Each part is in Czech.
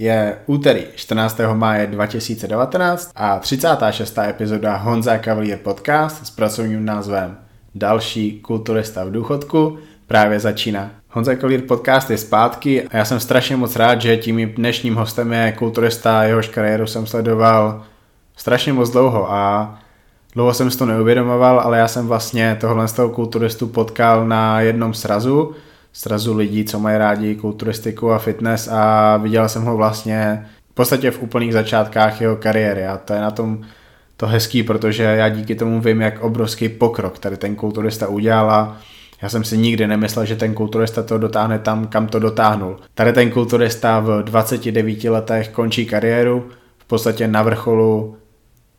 Je úterý 14. máje 2019 a 36. epizoda Honza Cavalier Podcast s pracovním názvem Další kulturista v důchodku právě začíná. Honza Cavalier Podcast je zpátky a já jsem strašně moc rád, že tím dnešním hostem je kulturista, jehož kariéru jsem sledoval strašně moc dlouho a dlouho jsem si to neuvědomoval, ale já jsem vlastně tohle z toho kulturistu potkal na jednom srazu, srazu lidí, co mají rádi kulturistiku a fitness a viděl jsem ho vlastně v podstatě v úplných začátkách jeho kariéry a to je na tom to hezký, protože já díky tomu vím, jak obrovský pokrok tady ten kulturista udělal a já jsem si nikdy nemyslel, že ten kulturista to dotáhne tam, kam to dotáhnul. Tady ten kulturista v 29 letech končí kariéru, v podstatě na vrcholu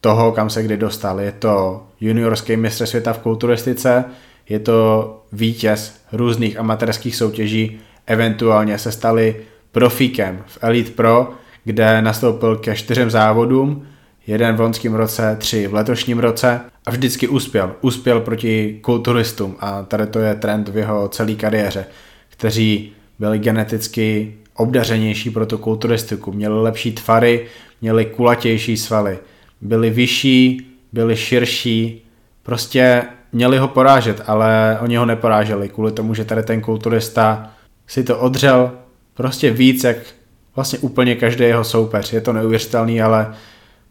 toho, kam se kdy dostal. Je to juniorský mistr světa v kulturistice, je to vítěz různých amatérských soutěží, eventuálně se stali profíkem v Elite Pro, kde nastoupil ke čtyřem závodům, jeden v loňském roce, tři v letošním roce a vždycky uspěl. Uspěl proti kulturistům a tady to je trend v jeho celé kariéře, kteří byli geneticky obdařenější pro tu kulturistiku, měli lepší tvary, měli kulatější svaly, byli vyšší, byli širší, prostě měli ho porážet, ale oni ho neporáželi kvůli tomu, že tady ten kulturista si to odřel prostě víc, jak vlastně úplně každý jeho soupeř. Je to neuvěřitelný, ale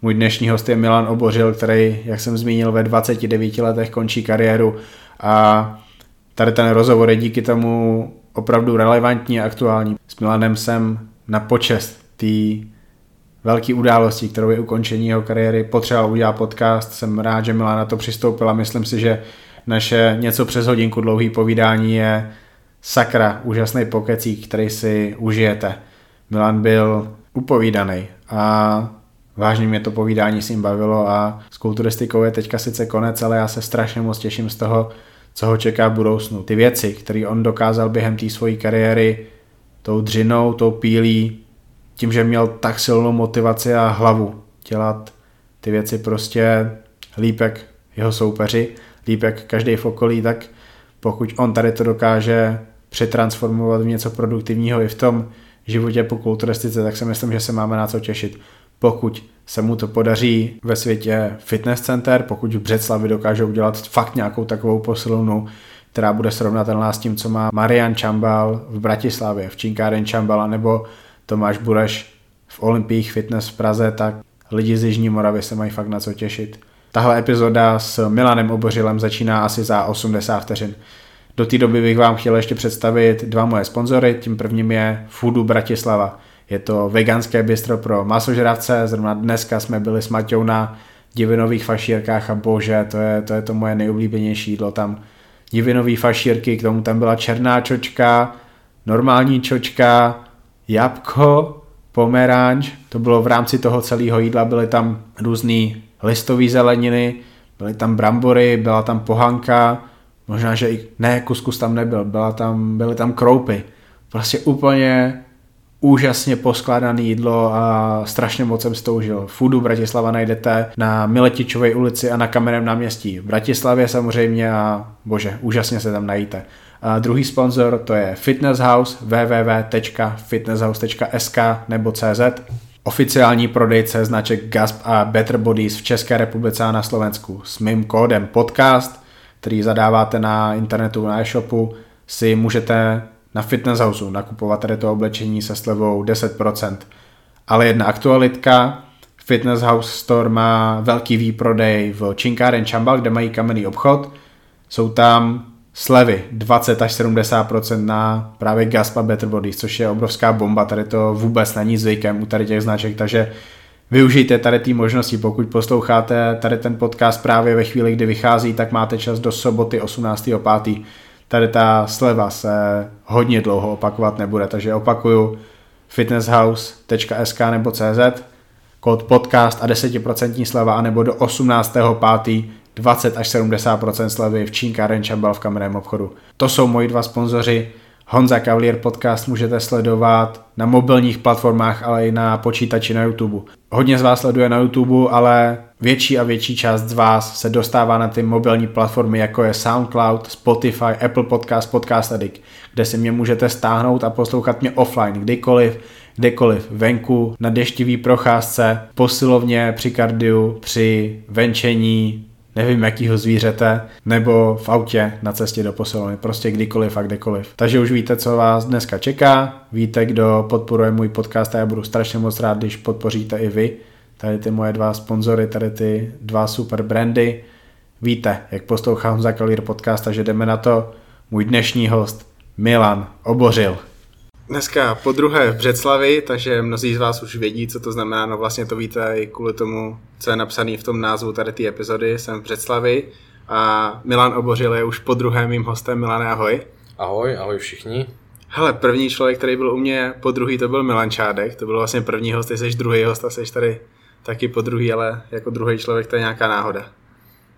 můj dnešní host je Milan Obořil, který, jak jsem zmínil, ve 29 letech končí kariéru a tady ten rozhovor je díky tomu opravdu relevantní a aktuální. S Milanem jsem na počest té velké události, kterou je ukončení jeho kariéry, potřeboval udělat podcast. Jsem rád, že Milan na to přistoupila. Myslím si, že naše něco přes hodinku dlouhý povídání je sakra, úžasný pokecík, který si užijete. Milan byl upovídaný a vážně mě to povídání s ním bavilo a s kulturistikou je teďka sice konec, ale já se strašně moc těším z toho, co ho čeká v budoucnu. Ty věci, které on dokázal během té své kariéry tou dřinou, tou pílí, tím, že měl tak silnou motivaci a hlavu dělat ty věci prostě líp jak jeho soupeři, líp jak každý v okolí, tak pokud on tady to dokáže přetransformovat v něco produktivního i v tom životě po kulturistice, tak si myslím, že se máme na co těšit. Pokud se mu to podaří ve světě fitness center, pokud v Břeclavi dokáže udělat fakt nějakou takovou posilovnu, která bude srovnatelná s tím, co má Marian Čambal v Bratislavě, v Činkáren Čambala nebo Tomáš Bureš v Olympích Fitness v Praze, tak lidi z Jižní Moravy se mají fakt na co těšit. Tahle epizoda s Milanem Obořilem začíná asi za 80 vteřin. Do té doby bych vám chtěl ještě představit dva moje sponzory. Tím prvním je Foodu Bratislava. Je to veganské bistro pro masožravce. Zrovna dneska jsme byli s Maťou na divinových fašírkách a bože, to je to, je to moje nejoblíbenější jídlo. Tam divinový fašírky, k tomu tam byla černá čočka, normální čočka, jabko, pomeranč, to bylo v rámci toho celého jídla, byly tam různé listové zeleniny, byly tam brambory, byla tam pohanka, možná, že i ne, kuskus tam nebyl, byla tam, byly tam kroupy. Prostě úplně úžasně poskládané jídlo a strašně moc jsem stoužil. Foodu Bratislava najdete na Miletičové ulici a na Kamenem náměstí v Bratislavě samozřejmě a bože, úžasně se tam najíte. A druhý sponzor to je Fitness House www.fitnesshouse.sk nebo CZ. Oficiální prodejce značek Gasp a Better Bodies v České republice a na Slovensku s mým kódem podcast, který zadáváte na internetu na e-shopu, si můžete na Fitness House nakupovat tady to oblečení se slevou 10%. Ale jedna aktualitka, Fitness House Store má velký výprodej v Činkáren Čambal, kde mají kamenný obchod. Jsou tam slevy 20 až 70% na právě Gaspa Better Bodies, což je obrovská bomba, tady to vůbec není zvykem u tady těch značek, takže využijte tady té možnosti, pokud posloucháte tady ten podcast právě ve chvíli, kdy vychází, tak máte čas do soboty 18.5. Tady ta sleva se hodně dlouho opakovat nebude, takže opakuju fitnesshouse.sk nebo cz, kód podcast a 10% sleva, anebo do 18.5 20 až 70% slevy v Čínkáren Čambal v kamenném obchodu. To jsou moji dva sponzoři. Honza Cavalier podcast můžete sledovat na mobilních platformách, ale i na počítači na YouTube. Hodně z vás sleduje na YouTube, ale větší a větší část z vás se dostává na ty mobilní platformy, jako je SoundCloud, Spotify, Apple Podcast, Podcast Addict, kde si mě můžete stáhnout a poslouchat mě offline, kdykoliv, kdekoliv, venku, na deštivý procházce, posilovně, při kardiu, při venčení, nevím jakýho zvířete, nebo v autě na cestě do posilovny, prostě kdykoliv a kdekoliv. Takže už víte, co vás dneska čeká, víte, kdo podporuje můj podcast a já budu strašně moc rád, když podpoříte i vy. Tady ty moje dva sponzory, tady ty dva super brandy. Víte, jak poslouchám Honza Kalír podcast, takže jdeme na to. Můj dnešní host Milan Obořil. Dneska po druhé v Břeclavi, takže mnozí z vás už vědí, co to znamená. No vlastně to víte i kvůli tomu, co je napsané v tom názvu tady té epizody. Jsem v Břeclavi a Milan Obořil je už po druhé mým hostem. Milane, ahoj. Ahoj, ahoj všichni. Hele, první člověk, který byl u mě po druhý, to byl Milan Čádek. To byl vlastně první host, ty jsi druhý host a jsi tady taky po druhý, ale jako druhý člověk to je nějaká náhoda.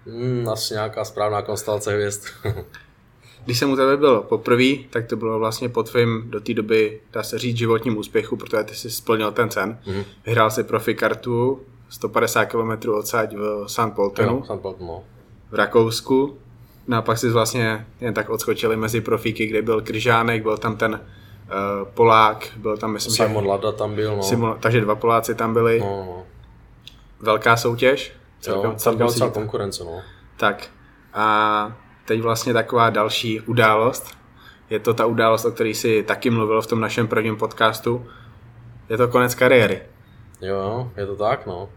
Hmm, asi nějaká správná konstelace hvězd. Když jsem u tebe byl poprvé, tak to bylo vlastně po tvým do té doby, dá se říct, životním úspěchu, protože ty jsi splnil ten cen. Mm-hmm. Vyhrál si profi kartu 150 km odsaď v St. Poltenu. St. Polten, no. V Rakousku. No a pak si vlastně jen tak odskočili mezi profíky, kde byl Kryžánek, byl tam ten uh, Polák, byl tam, myslím, Simon že... Lada tam byl, no. Simon, takže dva Poláci tam byli. No, no. Velká soutěž. Celkem, jo, celkem celá konkurence, no. Tak. A teď vlastně taková další událost. Je to ta událost, o které si taky mluvil v tom našem prvním podcastu. Je to konec kariéry. Jo, je to tak, no.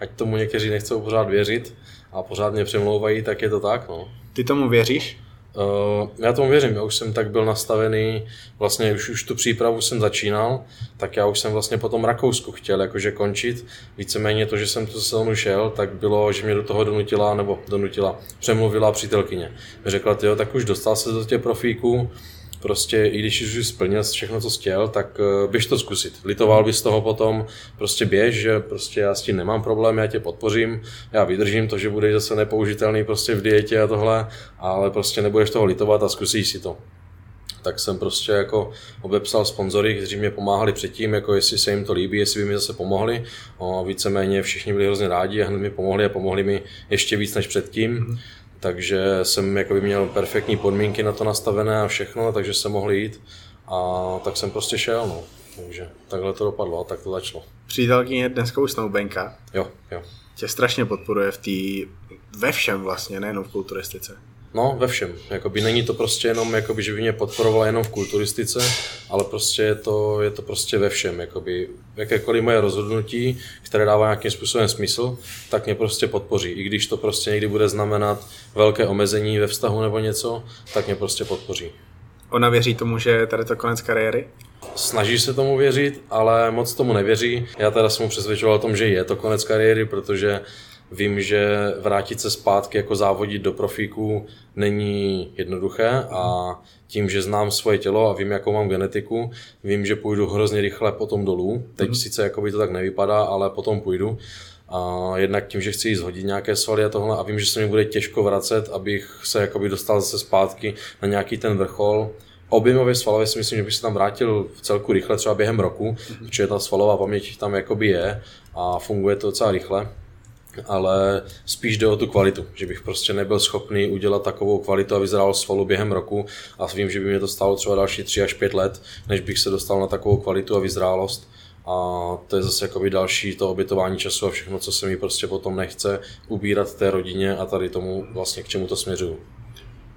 Ať tomu někteří nechcou pořád věřit a pořád mě přemlouvají, tak je to tak, no. Ty tomu věříš? Uh, já tomu věřím, já už jsem tak byl nastavený, vlastně už, už tu přípravu jsem začínal, tak já už jsem vlastně po tom Rakousku chtěl jakože končit. Víceméně to, že jsem tu sezónu šel, tak bylo, že mě do toho donutila, nebo donutila, přemluvila přítelkyně. Řekla, jo, tak už dostal se do těch profíků, prostě i když už splnil všechno, co chtěl, tak eh, běž to zkusit. Litoval bys toho potom, prostě běž, že prostě já s tím nemám problém, já tě podpořím, já vydržím to, že budeš zase nepoužitelný prostě v dietě a tohle, ale prostě nebudeš toho litovat a zkusíš si to tak jsem prostě jako obepsal sponzory, kteří mě pomáhali předtím, jako jestli se jim to líbí, jestli by mi zase pomohli. O, víceméně všichni byli hrozně rádi a hned mi pomohli a pomohli mi ještě víc než předtím. Mm-hmm takže jsem jakoby měl perfektní podmínky na to nastavené a všechno, takže jsem mohl jít a tak jsem prostě šel, no. Takže takhle to dopadlo a tak to začalo. Přítelkyně dneska už snowbanka. Jo, jo. Tě strašně podporuje v té, ve všem vlastně, nejenom v kulturistice. No, ve všem. Jakoby není to prostě jenom, jakoby, že by mě podporovala jenom v kulturistice, ale prostě je to, je to prostě ve všem. Jakoby, jakékoliv moje rozhodnutí, které dává nějakým způsobem smysl, tak mě prostě podpoří. I když to prostě někdy bude znamenat velké omezení ve vztahu nebo něco, tak mě prostě podpoří. Ona věří tomu, že je tady to konec kariéry? Snaží se tomu věřit, ale moc tomu nevěří. Já teda jsem mu přesvědčoval o tom, že je to konec kariéry, protože Vím, že vrátit se zpátky jako závodit do profíků není jednoduché a tím, že znám svoje tělo a vím, jakou mám genetiku, vím, že půjdu hrozně rychle potom dolů. Teď mm-hmm. sice jako by to tak nevypadá, ale potom půjdu. A jednak tím, že chci jít zhodit nějaké svaly a tohle a vím, že se mi bude těžko vracet, abych se jakoby dostal zase zpátky na nějaký ten vrchol. Objemově svalově si myslím, že bych se tam vrátil v celku rychle, třeba během roku, mm-hmm. protože ta svalová paměť tam jakoby je a funguje to docela rychle ale spíš jde o tu kvalitu, že bych prostě nebyl schopný udělat takovou kvalitu a vyzrál svalu během roku. A vím, že by mě to stálo třeba další 3 až 5 let, než bych se dostal na takovou kvalitu a vyzrálost. A to je zase jakoby další to obětování času a všechno, co se mi prostě potom nechce ubírat té rodině a tady tomu vlastně k čemu to směřuju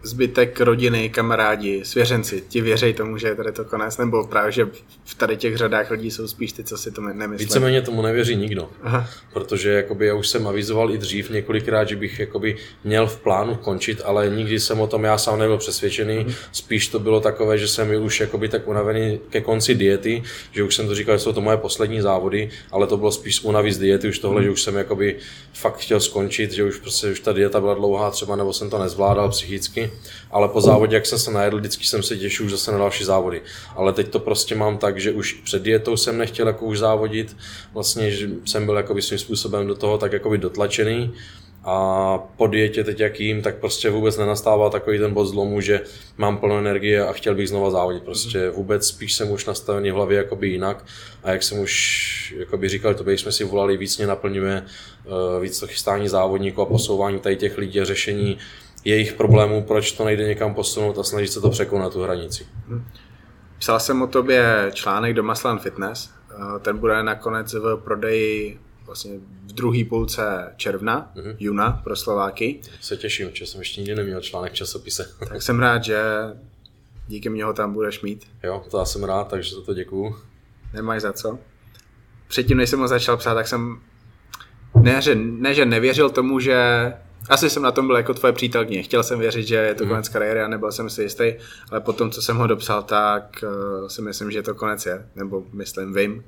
zbytek rodiny, kamarádi, svěřenci ti věří tomu, že je tady to konec, nebo právě, že v tady těch řadách lidí jsou spíš ty, co si to nemyslí? Víceméně tomu nevěří nikdo, Aha. protože jakoby, já už jsem avizoval i dřív několikrát, že bych jakoby, měl v plánu končit, ale nikdy jsem o tom já sám nebyl přesvědčený, mhm. spíš to bylo takové, že jsem byl už jakoby, tak unavený ke konci diety, že už jsem to říkal, že jsou to moje poslední závody, ale to bylo spíš unavy z diety, už tohle, mhm. že už jsem jakoby, fakt chtěl skončit, že už prostě už ta dieta byla dlouhá třeba, nebo jsem to nezvládal psychicky ale po závodě, jak jsem se najedl, vždycky jsem se těšil už zase na další závody. Ale teď to prostě mám tak, že už před dietou jsem nechtěl jako už závodit, vlastně že jsem byl jakoby svým způsobem do toho tak jakoby dotlačený, a po dietě teď jak jím, tak prostě vůbec nenastává takový ten bod zlomu, že mám plno energie a chtěl bych znova závodit. Prostě vůbec spíš jsem už nastavený v hlavě jakoby jinak. A jak jsem už jakoby říkal, to jsme si volali, víc mě naplňuje eh, víc to chystání závodníků a posouvání tady těch lidí a řešení jejich problémů, proč to nejde někam posunout a snažit se to překonat tu hranici. Psal jsem o tobě článek do Maslan Fitness. Eh, ten bude nakonec v prodeji vlastně v druhé půlce června, mm-hmm. juna pro Slováky. Se těším, že jsem ještě nikdy neměl článek v časopise. tak jsem rád, že díky mě ho tam budeš mít. Jo, to já jsem rád, takže za to děkuju. Nemáš za co. Předtím, než jsem ho začal psát, tak jsem ne, že, ne, že nevěřil tomu, že asi jsem na tom byl jako tvoje přítelkyně. Chtěl jsem věřit, že je to mhm. konec kariéry a nebyl jsem si jistý, ale potom, co jsem ho dopsal, tak uh, si myslím, že to konec je. Nebo myslím, vím.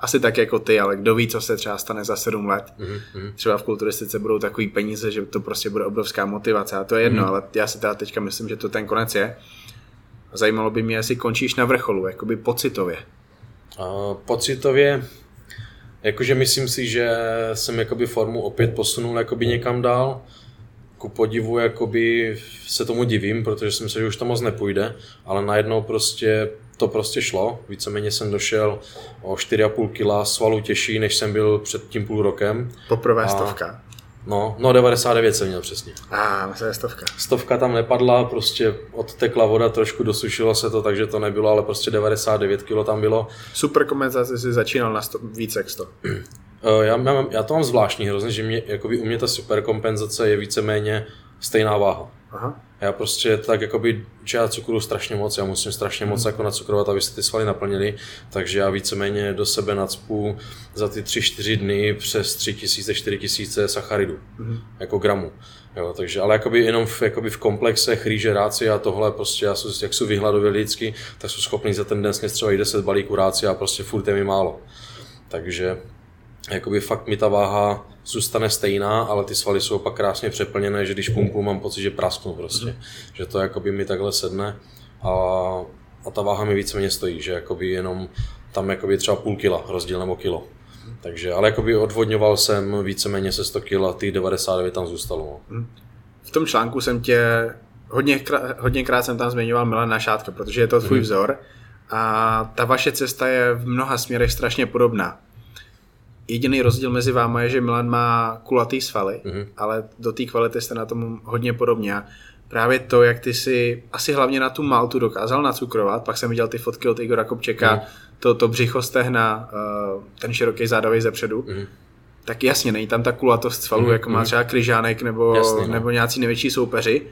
Asi tak jako ty, ale kdo ví, co se třeba stane za sedm let. Mm-hmm. Třeba v kulturistice budou takový peníze, že to prostě bude obrovská motivace a to je jedno, mm-hmm. ale já si teda teďka myslím, že to ten konec je. Zajímalo by mě, jestli končíš na vrcholu, jakoby pocitově. Uh, pocitově Jakože myslím si, že jsem jakoby formu opět posunul jakoby někam dál. Ku podivu jakoby se tomu divím, protože jsem se, že už to moc nepůjde, ale najednou prostě to prostě šlo. Víceméně jsem došel o 4,5 kg svalu těžší, než jsem byl před tím půl rokem. Poprvé stovka. No, no 99 jsem měl přesně. A, ah, je stovka. Stovka tam nepadla, prostě odtekla voda, trošku dosušilo se to, takže to nebylo, ale prostě 99 kg tam bylo. Super kompenzace si začínal na 100, více jak 100. Eh, já, já, já, to mám zvláštní hrozně, že mě, jakoby u mě ta super kompenzace je víceméně stejná váha. Aha. Já prostě tak jakoby, že já cukru strašně moc, já musím strašně moc jako nacukrovat, aby se ty svaly naplnily, takže já víceméně do sebe nacpu za ty 3-4 dny přes 3000-4000 sacharidů, mm. jako gramů. Jo, takže, ale jakoby jenom v, jakoby v komplexech rýže, ráci a tohle, prostě já jsou, jak jsou vyhladově lidsky, tak jsou schopni za ten den sněst třeba i 10 balíků ráci a prostě furt je mi málo. Takže jakoby fakt mi ta váha zůstane stejná, ale ty svaly jsou pak krásně přeplněné, že když pumpu, mám pocit, že prasknu prostě. Mm. Že to jakoby mi takhle sedne a, a ta váha mi víceméně stojí, že jakoby jenom tam jakoby třeba půl kila rozdíl nebo kilo. Takže, ale jakoby odvodňoval jsem víceméně se 100 kg, ty 99 tam zůstalo. No. Mhm. V tom článku jsem tě, hodně, hodněkrát jsem tam zmiňoval Milana Šátka, protože je to tvůj mm. vzor a ta vaše cesta je v mnoha směrech strašně podobná. Jediný rozdíl mezi váma je, že Milan má kulatý svaly, mm-hmm. ale do té kvality jste na tom hodně podobně. A právě to, jak ty si asi hlavně na tu Maltu dokázal nacukrovat, pak jsem viděl ty fotky od Igora Kopčeka, mm. to, to břicho stehna, uh, ten široký zádavý zepředu, mm. tak jasně, není tam ta kulatost svalů, mm. jako má mhm. třeba Kryžánek nebo, jasně, no. nebo nějací největší soupeři,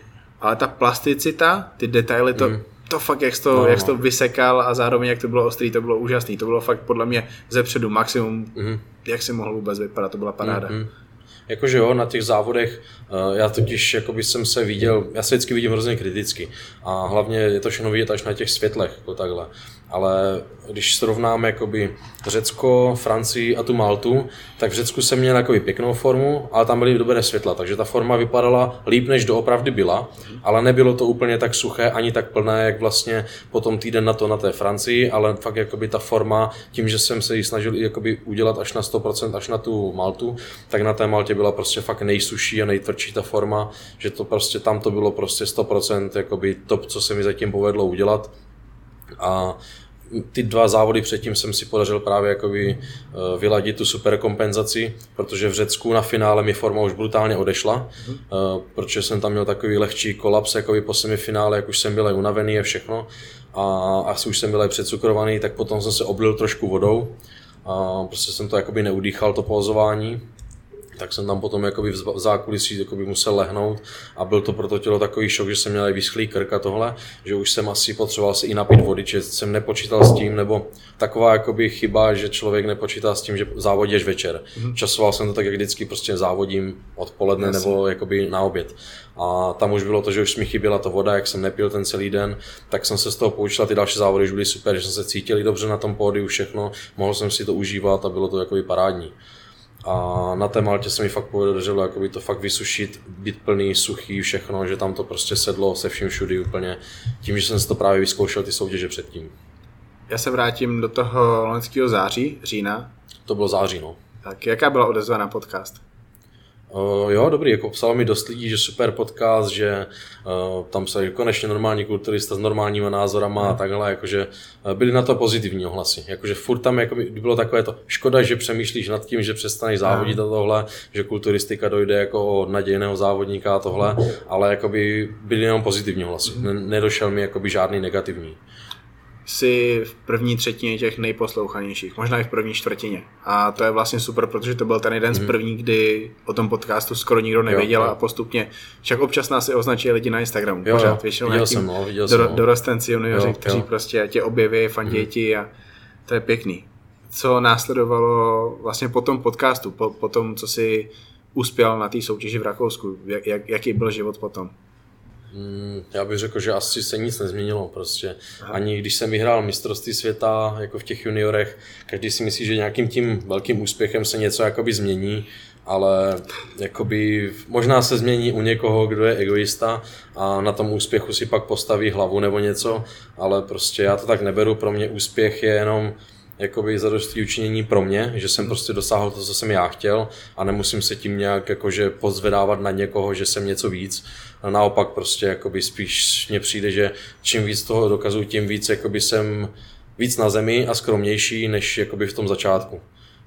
ale ta plasticita, ty detaily, to, mm to fakt, jak jsi to, no, jak jsi to vysekal a zároveň jak to bylo ostrý, to bylo úžasný. To bylo fakt podle mě ze předu maximum, mm-hmm. jak si mohl vůbec vypadat, to byla paráda. Mm-hmm. Jakože jo, na těch závodech, eh, já totiž jakoby jsem se viděl, já se vždycky vidím hrozně kriticky a hlavně je to všechno vidět až na těch světlech, jako takhle ale když srovnáme jakoby Řecko, Francii a tu Maltu, tak v Řecku jsem měl jakoby pěknou formu, ale tam byly dobré světla, takže ta forma vypadala líp, než doopravdy byla, ale nebylo to úplně tak suché ani tak plné, jak vlastně potom týden na to na té Francii, ale fakt jakoby ta forma, tím, že jsem se ji snažil jakoby udělat až na 100%, až na tu Maltu, tak na té Maltě byla prostě fakt nejsuší a nejtvrdší ta forma, že to prostě tam to bylo prostě 100% jakoby top, co se mi zatím povedlo udělat a ty dva závody předtím jsem si podařil právě jakoby eh, vyladit tu super kompenzaci, protože v Řecku na finále mi forma už brutálně odešla, mm. protože jsem tam měl takový lehčí kolaps jakoby po semifinále, jak už jsem byl unavený a všechno. A asi už jsem byl předcukrovaný, tak potom jsem se oblil trošku vodou. A prostě jsem to jakoby neudýchal to pozování tak jsem tam potom jakoby v zákulisí jakoby musel lehnout a byl to pro to tělo takový šok, že jsem měl i vyschlý krk a tohle, že už jsem asi potřeboval si i napít vody, že jsem nepočítal s tím, nebo taková jakoby chyba, že člověk nepočítá s tím, že závodíš večer. Mm-hmm. Časoval jsem to tak, jak vždycky prostě závodím odpoledne Jasně. nebo jakoby na oběd. A tam už bylo to, že už mi chyběla ta voda, jak jsem nepil ten celý den, tak jsem se z toho poučil ty další závody už byly super, že jsem se cítil dobře na tom pódiu, všechno, mohl jsem si to užívat a bylo to jakoby parádní. A na té Maltě se mi fakt podařilo jakoby to fakt vysušit, být plný, suchý, všechno, že tam to prostě sedlo se vším všudy úplně, tím, že jsem si to právě vyzkoušel ty soutěže předtím. Já se vrátím do toho loňského září, října. To bylo září, no. Tak jaká byla odezva na podcast? Uh, jo, dobrý, jako psalo mi dost lidí, že super podcast, že uh, tam se konečně normální kulturista s normálníma názorama a hmm. takhle, jakože uh, byly na to pozitivní ohlasy. Jakože furt tam jako by bylo takové to, škoda, že přemýšlíš nad tím, že přestaneš závodit a tohle, že kulturistika dojde jako od nadějného závodníka a tohle, ale jakoby byly jenom pozitivní ohlasy. Nedošel mi jakoby žádný negativní. Si v první třetině těch nejposlouchanějších, možná i v první čtvrtině. A to je vlastně super, protože to byl ten jeden mm. z první, kdy o tom podcastu skoro nikdo nevěděl jo, jo. a postupně, však občas nás i označí lidi na Instagramu, jo, pořád většinou viděl jsem, viděl do, no. dorostenci junioři, kteří jo. prostě tě objeví, fanděti mm. a to je pěkný. Co následovalo vlastně po tom podcastu, po, po tom, co si uspěl na té soutěži v Rakousku, jak, jak, jaký byl život potom? Hmm, já bych řekl, že asi se nic nezměnilo prostě. Ani když jsem vyhrál mistrovství světa jako v těch juniorech, každý si myslí, že nějakým tím velkým úspěchem se něco jakoby změní, ale jakoby možná se změní u někoho, kdo je egoista a na tom úspěchu si pak postaví hlavu nebo něco, ale prostě já to tak neberu, pro mě úspěch je jenom jakoby zadosti učinění pro mě, že jsem prostě dosáhl to, co jsem já chtěl a nemusím se tím nějak jakože pozvedávat na někoho, že jsem něco víc. A naopak prostě jakoby spíš mně přijde, že čím víc toho dokazuju, tím víc jakoby jsem víc na zemi a skromnější, než jakoby v tom začátku.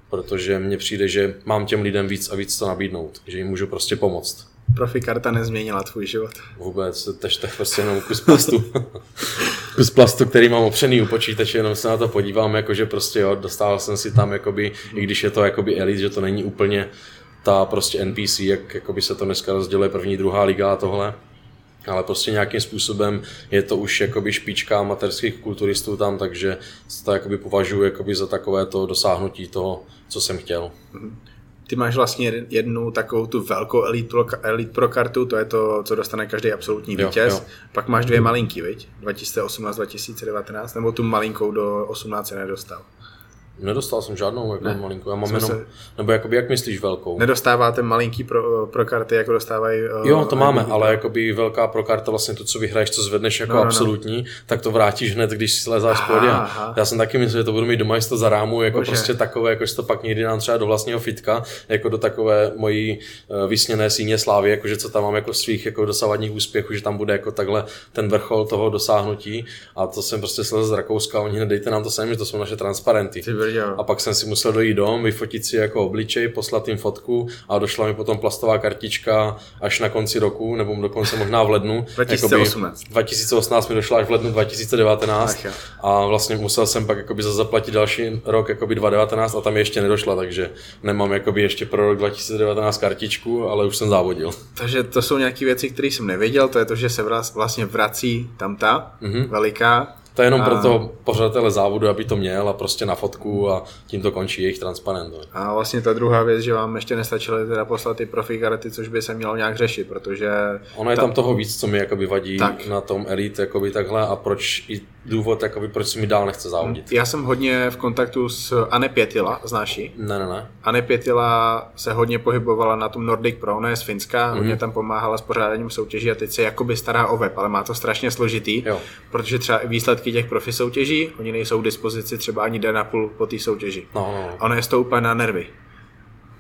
Protože mně přijde, že mám těm lidem víc a víc to nabídnout, že jim můžu prostě pomoct. Profi karta nezměnila tvůj život. Vůbec, tež to je prostě jenom kus plastu. kus plastu, který mám opřený u počítače, jenom se na to podívám, jakože prostě jo, dostával jsem si tam, jakoby, i když je to jakoby elite, že to není úplně ta prostě NPC, jak jakoby se to dneska rozděluje první, druhá liga a tohle. Ale prostě nějakým způsobem je to už jakoby špička amatérských kulturistů tam, takže to jakoby považuji jakoby za takové to dosáhnutí toho, co jsem chtěl. Ty máš vlastně jednu takovou tu velkou Elite Pro, Elite Pro kartu, to je to, co dostane každý absolutní vítěz. Jo, jo. Pak máš dvě malinký, viď? 2018-2019, nebo tu malinkou do 18 nedostal. Nedostal jsem žádnou jako ne. malinkou, já mám jenom, se... nebo jakoby, jak myslíš velkou? Nedostáváte malinký pro, pro karty, jako dostávají... Uh, jo, to máme, ale jakoby velká pro karta, vlastně to, co vyhraješ, co zvedneš jako no, no, no. absolutní, no. tak to vrátíš hned, když si slezáš po Já jsem taky myslel, že to budu mít doma, to za rámu, jako Bože. prostě takové, jako to pak někdy nám třeba do vlastního fitka, jako do takové mojí vysněné síně slávy, jakože co tam mám jako svých jako dosavadních úspěchů, že tam bude jako takhle ten vrchol toho dosáhnutí a to jsem prostě slez z Rakouska, oni hned dejte nám to sami, že to jsou naše transparenty. A pak jsem si musel dojít dom, vyfotit si jako obličej, poslat jim fotku a došla mi potom plastová kartička až na konci roku, nebo dokonce možná v lednu. 2018. Jakoby, 2018 mi došla až v lednu 2019 Ach, a vlastně musel jsem pak jakoby zaplatit další rok jakoby 2019 a tam ještě nedošla, takže nemám jakoby ještě pro rok 2019 kartičku, ale už jsem závodil. Takže to jsou nějaké věci, které jsem nevěděl, to je to, že se vlastně vrací tam ta mm-hmm. veliká to je jenom a... pro toho pořadatele závodu, aby to měl a prostě na fotku a tím to končí jejich transparent. A vlastně ta druhá věc, že vám ještě nestačily teda poslat ty profi karty, což by se mělo nějak řešit, protože... Ono je tam, tam toho víc, co mi jakoby vadí tak. na tom Elite jakoby takhle a proč i důvod, jakoby, proč si mi dál nechce závodit. Já jsem hodně v kontaktu s Anne Pětila, znáš ji? Ne, ne, ne. Anne Pětila se hodně pohybovala na tom Nordic Pro, ona je z Finska, mm-hmm. hodně tam pomáhala s pořádáním soutěží a teď se jakoby stará o web, ale má to strašně složitý, jo. protože třeba výsledky těch profi soutěží, oni nejsou k dispozici třeba ani den a půl po té soutěži. No, no. no. Ona je z toho úplně na nervy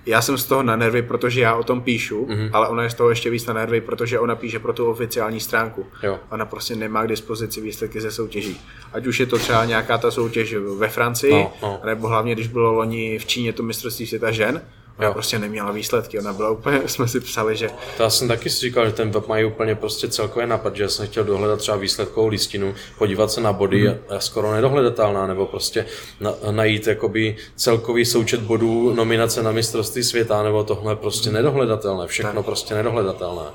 já jsem z toho na nervy, protože já o tom píšu, mm-hmm. ale ona je z toho ještě víc na nervy, protože ona píše pro tu oficiální stránku. Jo. Ona prostě nemá k dispozici výsledky ze soutěží. Ať už je to třeba nějaká ta soutěž ve Francii, no, no. nebo hlavně, když bylo loni v Číně to mistrovství světa žen, jo. prostě neměla výsledky, ona byla úplně, jsme si psali, že... To já jsem taky si říkal, že ten web mají úplně prostě celkově napad, že jsem chtěl dohledat třeba výsledkovou listinu, podívat se na body mm. a skoro nedohledatelná, nebo prostě na, najít jakoby celkový součet bodů nominace na mistrovství světa, nebo tohle prostě mm. nedohledatelné, všechno tak. prostě nedohledatelné.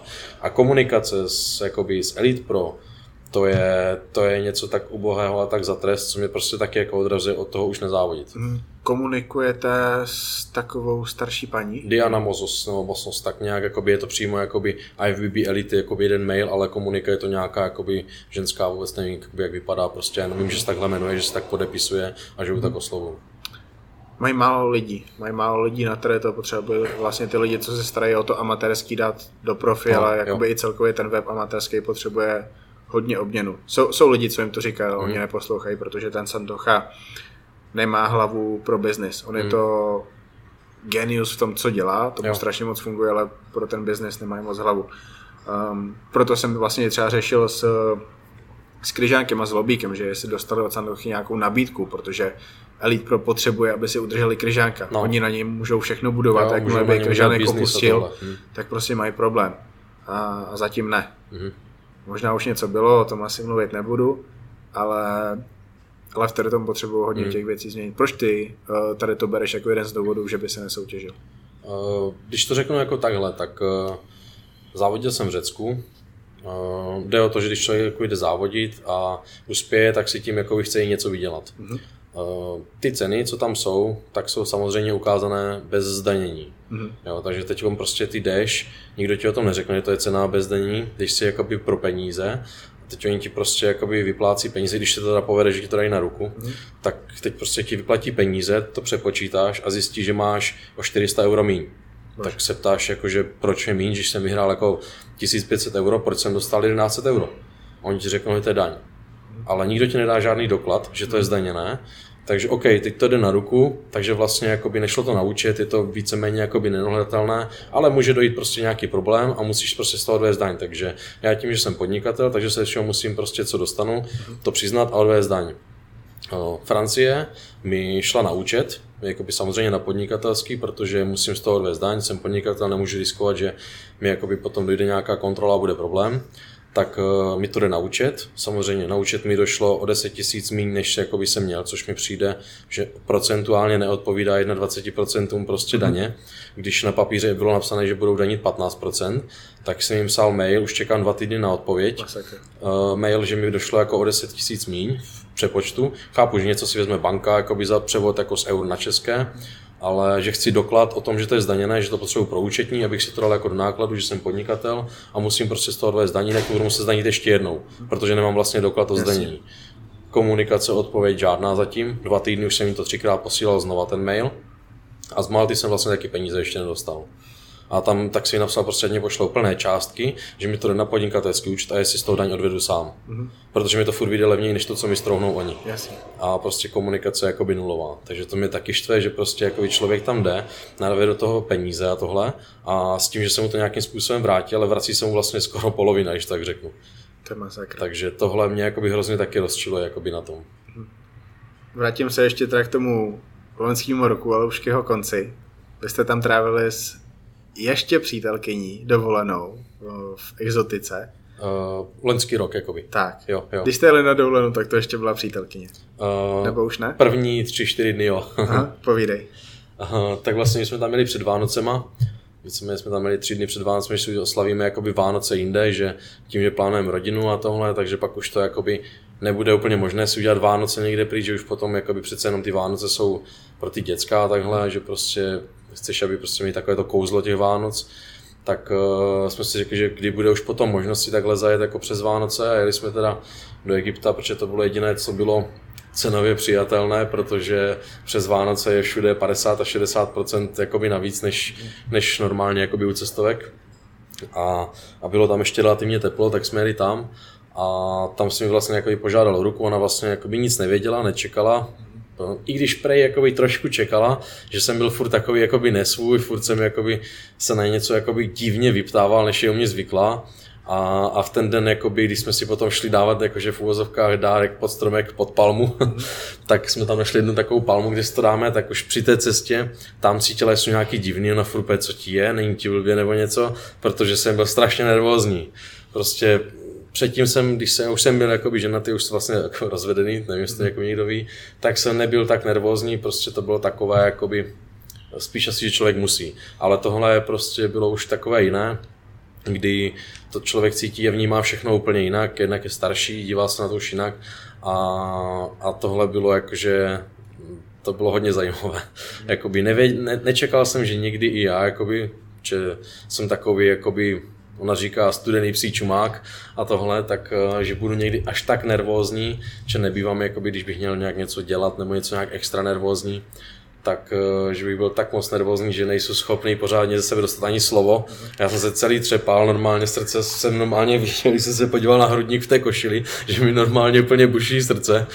A komunikace s, jakoby, s Elite Pro, to je, to je něco tak ubohého a tak za trest, co mě prostě taky jako odrazuje od toho už nezávodit. Mm. Komunikujete s takovou starší paní? Diana Mozos, nebo Mozos, tak nějak jakoby je to přímo jakoby IFBB Elite, jakoby jeden mail, ale komunikuje to nějaká jakoby ženská, vůbec nevím, jakoby, jak vypadá, prostě jenom vím, že se takhle jmenuje, že se tak podepisuje a že ho tak mhm. oslovují. Mají málo lidí, mají málo lidí, na které to potřebují vlastně ty lidi, co se starají o to amatérský dát do profi, no, ale jakoby jo. i celkově ten web amatérský potřebuje hodně obměnu. Jsou, jsou lidi, co jim to říkají, ale mm. oni neposlouchají, protože ten Santocha nemá hlavu pro biznis. On mm. je to genius v tom, co dělá, to mu strašně moc funguje, ale pro ten biznis nemá moc hlavu. Um, proto jsem vlastně třeba řešil s, s Kryžánkem a s Lobíkem, že jestli dostali od Sandochy nějakou nabídku, protože Elite Pro potřebuje, aby si udrželi Kryžánka. No. Oni na něj můžou všechno budovat, jo, jakmile by Kryžánek opustil, hmm. tak prostě mají problém. A, a zatím ne. Hmm. Možná už něco bylo, o tom asi mluvit nebudu, ale ale v tady tom potřebuju hodně Hmm. těch věcí změnit. Proč ty uh, tady to bereš jako jeden z důvodů, že by se nesoutěžil? Eh, Když to řeknu jako takhle, tak eh, závodil jsem v Řecku. Eh, Jde o to, že když člověk jako jde závodit a uspěje, tak si tím jako chce i něco vydělat. Mhm. Eh, Ty ceny, co tam jsou, tak jsou samozřejmě ukázané bez zdanění. Mhm. Jo, takže teď prostě ty jdeš, nikdo ti o tom neřekne, že to je cena bez zdanění, jdeš si jakoby pro peníze, teď oni ti prostě jakoby vyplácí peníze, když se to teda povede, že ti to dají na ruku, tak teď prostě ti vyplatí peníze, to přepočítáš a zjistíš, že máš o 400 euro míň. Tak se ptáš, jakože proč je míň, když jsem vyhrál jako 1500 euro, proč jsem dostal 1100 euro. Oni ti řeknou, že to je daň. Ale nikdo ti nedá žádný doklad, že to je zdaněné. Takže OK, teď to jde na ruku, takže vlastně jakoby nešlo to na účet, je to víceméně jakoby nenohledatelné, ale může dojít prostě nějaký problém a musíš prostě z toho odvést daň. Takže já tím, že jsem podnikatel, takže se všeho musím prostě, co dostanu, to přiznat a odvést daň. Francie mi šla na účet, jakoby samozřejmě na podnikatelský, protože musím z toho odvést daň, jsem podnikatel, nemůžu riskovat, že mi jakoby potom dojde nějaká kontrola a bude problém tak uh, mi to jde na účet. Samozřejmě na účet mi došlo o 10 tisíc méně, než jakoby jsem měl, což mi přijde, že procentuálně neodpovídá 21% prostě daně. Když na papíře bylo napsané, že budou danit 15%, tak jsem jim psal mail, už čekám dva týdny na odpověď. Uh, mail, že mi došlo jako o 10 tisíc míň v přepočtu. Chápu, že něco si vezme banka jakoby za převod jako z eur na české, ale že chci doklad o tom, že to je zdaněné, že to potřebuji pro účetní, abych si to dal jako do nákladu, že jsem podnikatel a musím prostě z toho odvést daní, tak budu muset zdanit ještě jednou, protože nemám vlastně doklad o zdanění. Komunikace, odpověď žádná zatím. Dva týdny už jsem jim to třikrát posílal znova ten mail a z Malty jsem vlastně taky peníze ještě nedostal. A tam tak si napsal ať mě pošlou plné částky, že mi to jde na podnikatelský účet a jestli z toho daň odvedu sám. Mm-hmm. Protože mi to furt vyjde levněji, než to, co mi strouhnou oni Jasně. a prostě komunikace je jakoby nulová. Takže to mě taky štve, že prostě jakoby člověk tam jde, narve do toho peníze a tohle a s tím, že se mu to nějakým způsobem vrátí, ale vrací se mu vlastně skoro polovina, když tak řeknu. To je masakr. Takže tohle mě jakoby hrozně taky rozčiluje jakoby na tom. Vrátím se ještě teda k tomu loňskému roku, ale už k jeho konci. Vy jste tam trávili s ještě přítelkyní dovolenou o, v exotice. Uh, loňský rok jakoby. Tak. Jo, jo. Když jste jeli na dovolenou, tak to ještě byla přítelkyně. Uh, Nebo už ne? první tři, čtyři dny, jo. Aha, povídej. Aha, tak vlastně my jsme tam měli před Vánocema, Víceméně jsme tam měli tři dny před Vánocem, že oslavíme jakoby Vánoce jinde, že tím, že plánujeme rodinu a tohle, takže pak už to jakoby nebude úplně možné si udělat Vánoce někde pryč, že už potom jakoby přece jenom ty Vánoce jsou pro ty děcka a takhle, že prostě chceš, aby prostě mít takové to kouzlo těch Vánoc, tak uh, jsme si řekli, že kdy bude už potom možnosti takhle zajet jako přes Vánoce a jeli jsme teda do Egypta, protože to bylo jediné, co bylo cenově přijatelné, protože přes Vánoce je všude 50 až 60% jakoby navíc než, než normálně jakoby u cestovek. A, a bylo tam ještě relativně teplo, tak jsme jeli tam a tam jsem mi vlastně požádal ruku, ona vlastně nic nevěděla, nečekala, No, I když prej jakoby trošku čekala, že jsem byl furt takový jakoby nesvůj, furt jsem jakoby se na něco jakoby divně vyptával, než je u mě zvyklá. A, a v ten den, jakoby, když jsme si potom šli dávat jakože v úvozovkách dárek pod stromek, pod palmu, tak jsme tam našli jednu takovou palmu, kde si to dáme, tak už při té cestě tam cítila, jsou nějaký divný, ona furt co ti je, není ti blbě nebo něco, protože jsem byl strašně nervózní. Prostě předtím jsem, když jsem, už jsem byl jakoby ženatý, už jsem vlastně jako rozvedený, nevím, jestli to jako někdo ví, tak jsem nebyl tak nervózní, prostě to bylo takové jakoby, spíš asi, že člověk musí. Ale tohle prostě bylo už takové jiné, kdy to člověk cítí a vnímá všechno úplně jinak, jednak je starší, dívá se na to už jinak a, a tohle bylo jakože to bylo hodně zajímavé. Jakoby nevě, ne, nečekal jsem, že někdy i já, jakoby, že jsem takový, jakoby, ona říká studený psí čumák a tohle, tak eh, že budu někdy až tak nervózní, že nebývám, jakoby, když bych měl nějak něco dělat nebo něco nějak extra nervózní, tak eh, že bych byl tak moc nervózní, že nejsou schopný pořádně ze sebe dostat ani slovo. Já jsem se celý třepal, normálně srdce jsem normálně viděl, když jsem se podíval na hrudník v té košili, že mi normálně úplně buší srdce.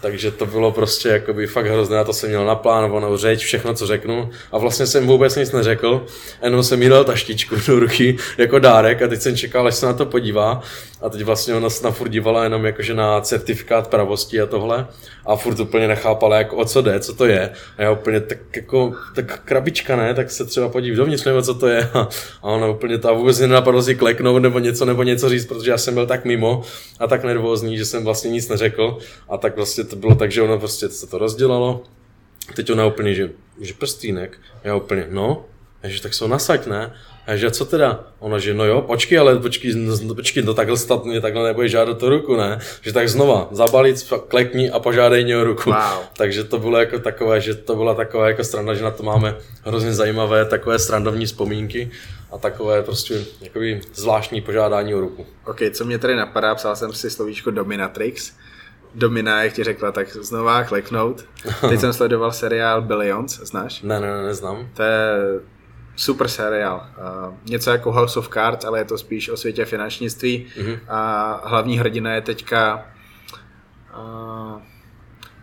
Takže to bylo prostě jakoby fakt hrozné, já to jsem měl naplánovanou řeč, všechno, co řeknu. A vlastně jsem vůbec nic neřekl, jenom jsem jí dal taštičku do ruky jako dárek a teď jsem čekal, až se na to podívá. A teď vlastně ona se na furt dívala jenom jakože na certifikát pravosti a tohle. a furt úplně nechápala, jako o co jde, co to je. A já úplně tak jako, tak krabička, ne, tak se třeba podív dovnitř, nebo co to je. A, a ona úplně ta vůbec nenapadlo si kleknout nebo něco, nebo něco říct, protože já jsem byl tak mimo a tak nervózní, že jsem vlastně nic neřekl. A tak vlastně to bylo tak, že ono prostě se to rozdělalo. Teď ona úplně, že, že prstýnek. Já úplně, no, že tak ho nasaď, ne? A že co teda? Ona, že no jo, počkej, ale počkej, no, počkej, no takhle stát mě takhle nebude žádat tu ruku, ne? Že tak znova, zabalit, klekni a požádej mě o ruku. Wow. Takže to bylo jako takové, že to byla taková jako strana, že na to máme hrozně zajímavé takové strandovní vzpomínky a takové prostě jakoby zvláštní požádání o ruku. OK, co mě tady napadá, psal jsem si slovíčko Dominatrix. Domina, jak ti řekla, tak znova kleknout. Teď jsem sledoval seriál Billions, znáš? Ne, ne, ne, neznám. To je super seriál. Uh, něco jako House of Cards, ale je to spíš o světě finančnictví. Mm-hmm. A hlavní hrdina je teďka uh,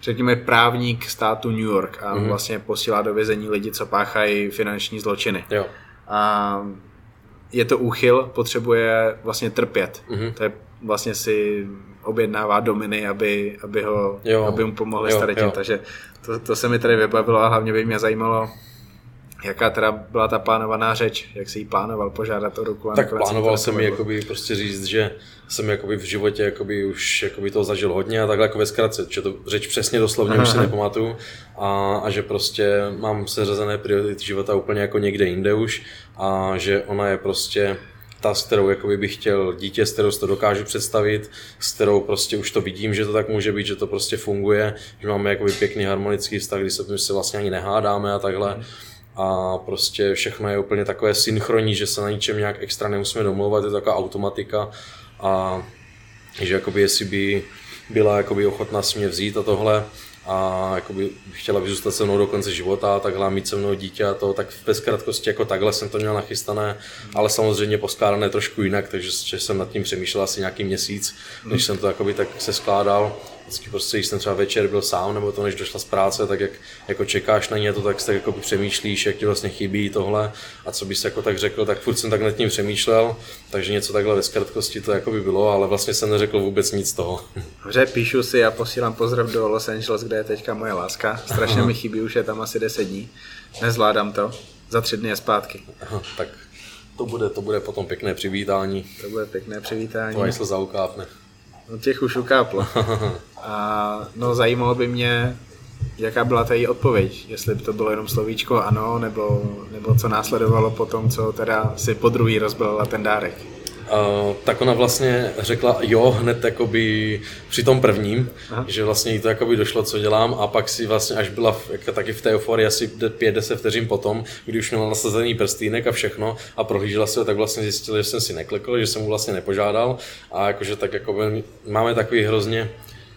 řekněme právník státu New York a mm-hmm. vlastně posílá do vězení lidi, co páchají finanční zločiny. Jo. A je to úchyl, potřebuje vlastně trpět. Mhm. To je vlastně si objednává dominy, aby, aby, ho, Jo. aby mu pomohli Jo, s tady tím. jo. Takže to, to se mi tady vybavilo a hlavně by mě zajímalo, jaká teda byla ta plánovaná řeč, jak si jí plánoval požádat o ruku. A Tak to plánoval jsem nepovedlo. jakoby prostě říct, že jsem jakoby v životě jakoby už jakoby toho zažil hodně a takhle jako ve zkratce, že to řeč přesně doslovně už si Aha. nepamatuju a, a, že prostě mám seřazené priority života úplně jako někde jinde už a že ona je prostě ta, s kterou jakoby bych chtěl dítě, s kterou si to dokážu představit, s kterou prostě už to vidím, že to tak může být, že to prostě funguje, že máme jakoby pěkný harmonický vztah, kdy se, my se vlastně ani nehádáme a takhle. A prostě všechno je úplně takové synchronní, že se na ničem nějak extra nemusíme domlouvat, je to taková automatika. A že jakoby jestli by byla jakoby ochotná si mě vzít a tohle a jakoby chtěla by zůstat se mnou do konce života a takhle mít se mnou dítě a to, tak ve zkratkosti jako takhle jsem to měl nachystané, ale samozřejmě poskládané trošku jinak, takže že jsem nad tím přemýšlel asi nějaký měsíc, než jsem to jakoby tak se skládal. Vždycky prostě, když jsem třeba večer byl sám, nebo to než došla z práce, tak jak jako čekáš na ně to, tak si tak jako přemýšlíš, jak ti vlastně chybí tohle a co bys jako tak řekl, tak furt jsem tak nad tím přemýšlel, takže něco takhle ve zkratkosti to jako by bylo, ale vlastně jsem neřekl vůbec nic toho. Dobře, píšu si a posílám pozdrav do Los Angeles, kde je teďka moje láska. Strašně mi chybí, už je tam asi 10 dní. Nezvládám to. Za tři dny je zpátky. Aha, tak to bude, to bude potom pěkné přivítání. To bude pěkné přivítání. To se zaukápne. No těch už ukáplo. A no zajímalo by mě, jaká byla ta její odpověď. Jestli by to bylo jenom slovíčko ano, nebo, nebo co následovalo po tom, co teda si po druhý rozbalila ten dárek. Uh, tak ona vlastně řekla jo hned jakoby při tom prvním, Aha. že vlastně jí to jakoby došlo, co dělám a pak si vlastně až byla v, jako taky v té euforii asi 5-10 vteřin potom, kdy už měla nasazený prstýnek a všechno a prohlížela se tak vlastně zjistila, že jsem si neklekl, že jsem mu vlastně nepožádal a jakože tak jako máme takový hrozně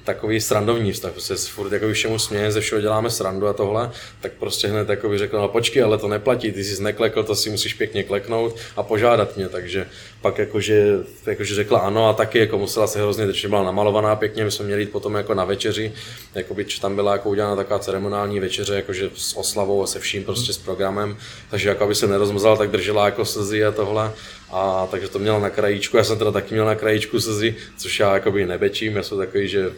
takový srandovní vztah, prostě furt jako všemu směje, ze všeho děláme srandu a tohle, tak prostě hned jako řekl, no počkej, ale to neplatí, ty jsi neklekl, to si musíš pěkně kleknout a požádat mě, takže pak jakože, jakože řekla ano a taky jako musela se hrozně držet, byla namalovaná pěkně, my jsme měli jít potom jako na večeři, jakoby č- tam byla jako udělána taková ceremoniální večeře, jakože s oslavou a se vším prostě s programem, takže jako aby se nerozmazala, tak držela jako slzy a tohle a takže to měla na krajíčku, já jsem teda taky měl na krajíčku slzy, což já jakoby nebečím, já jsem takový, že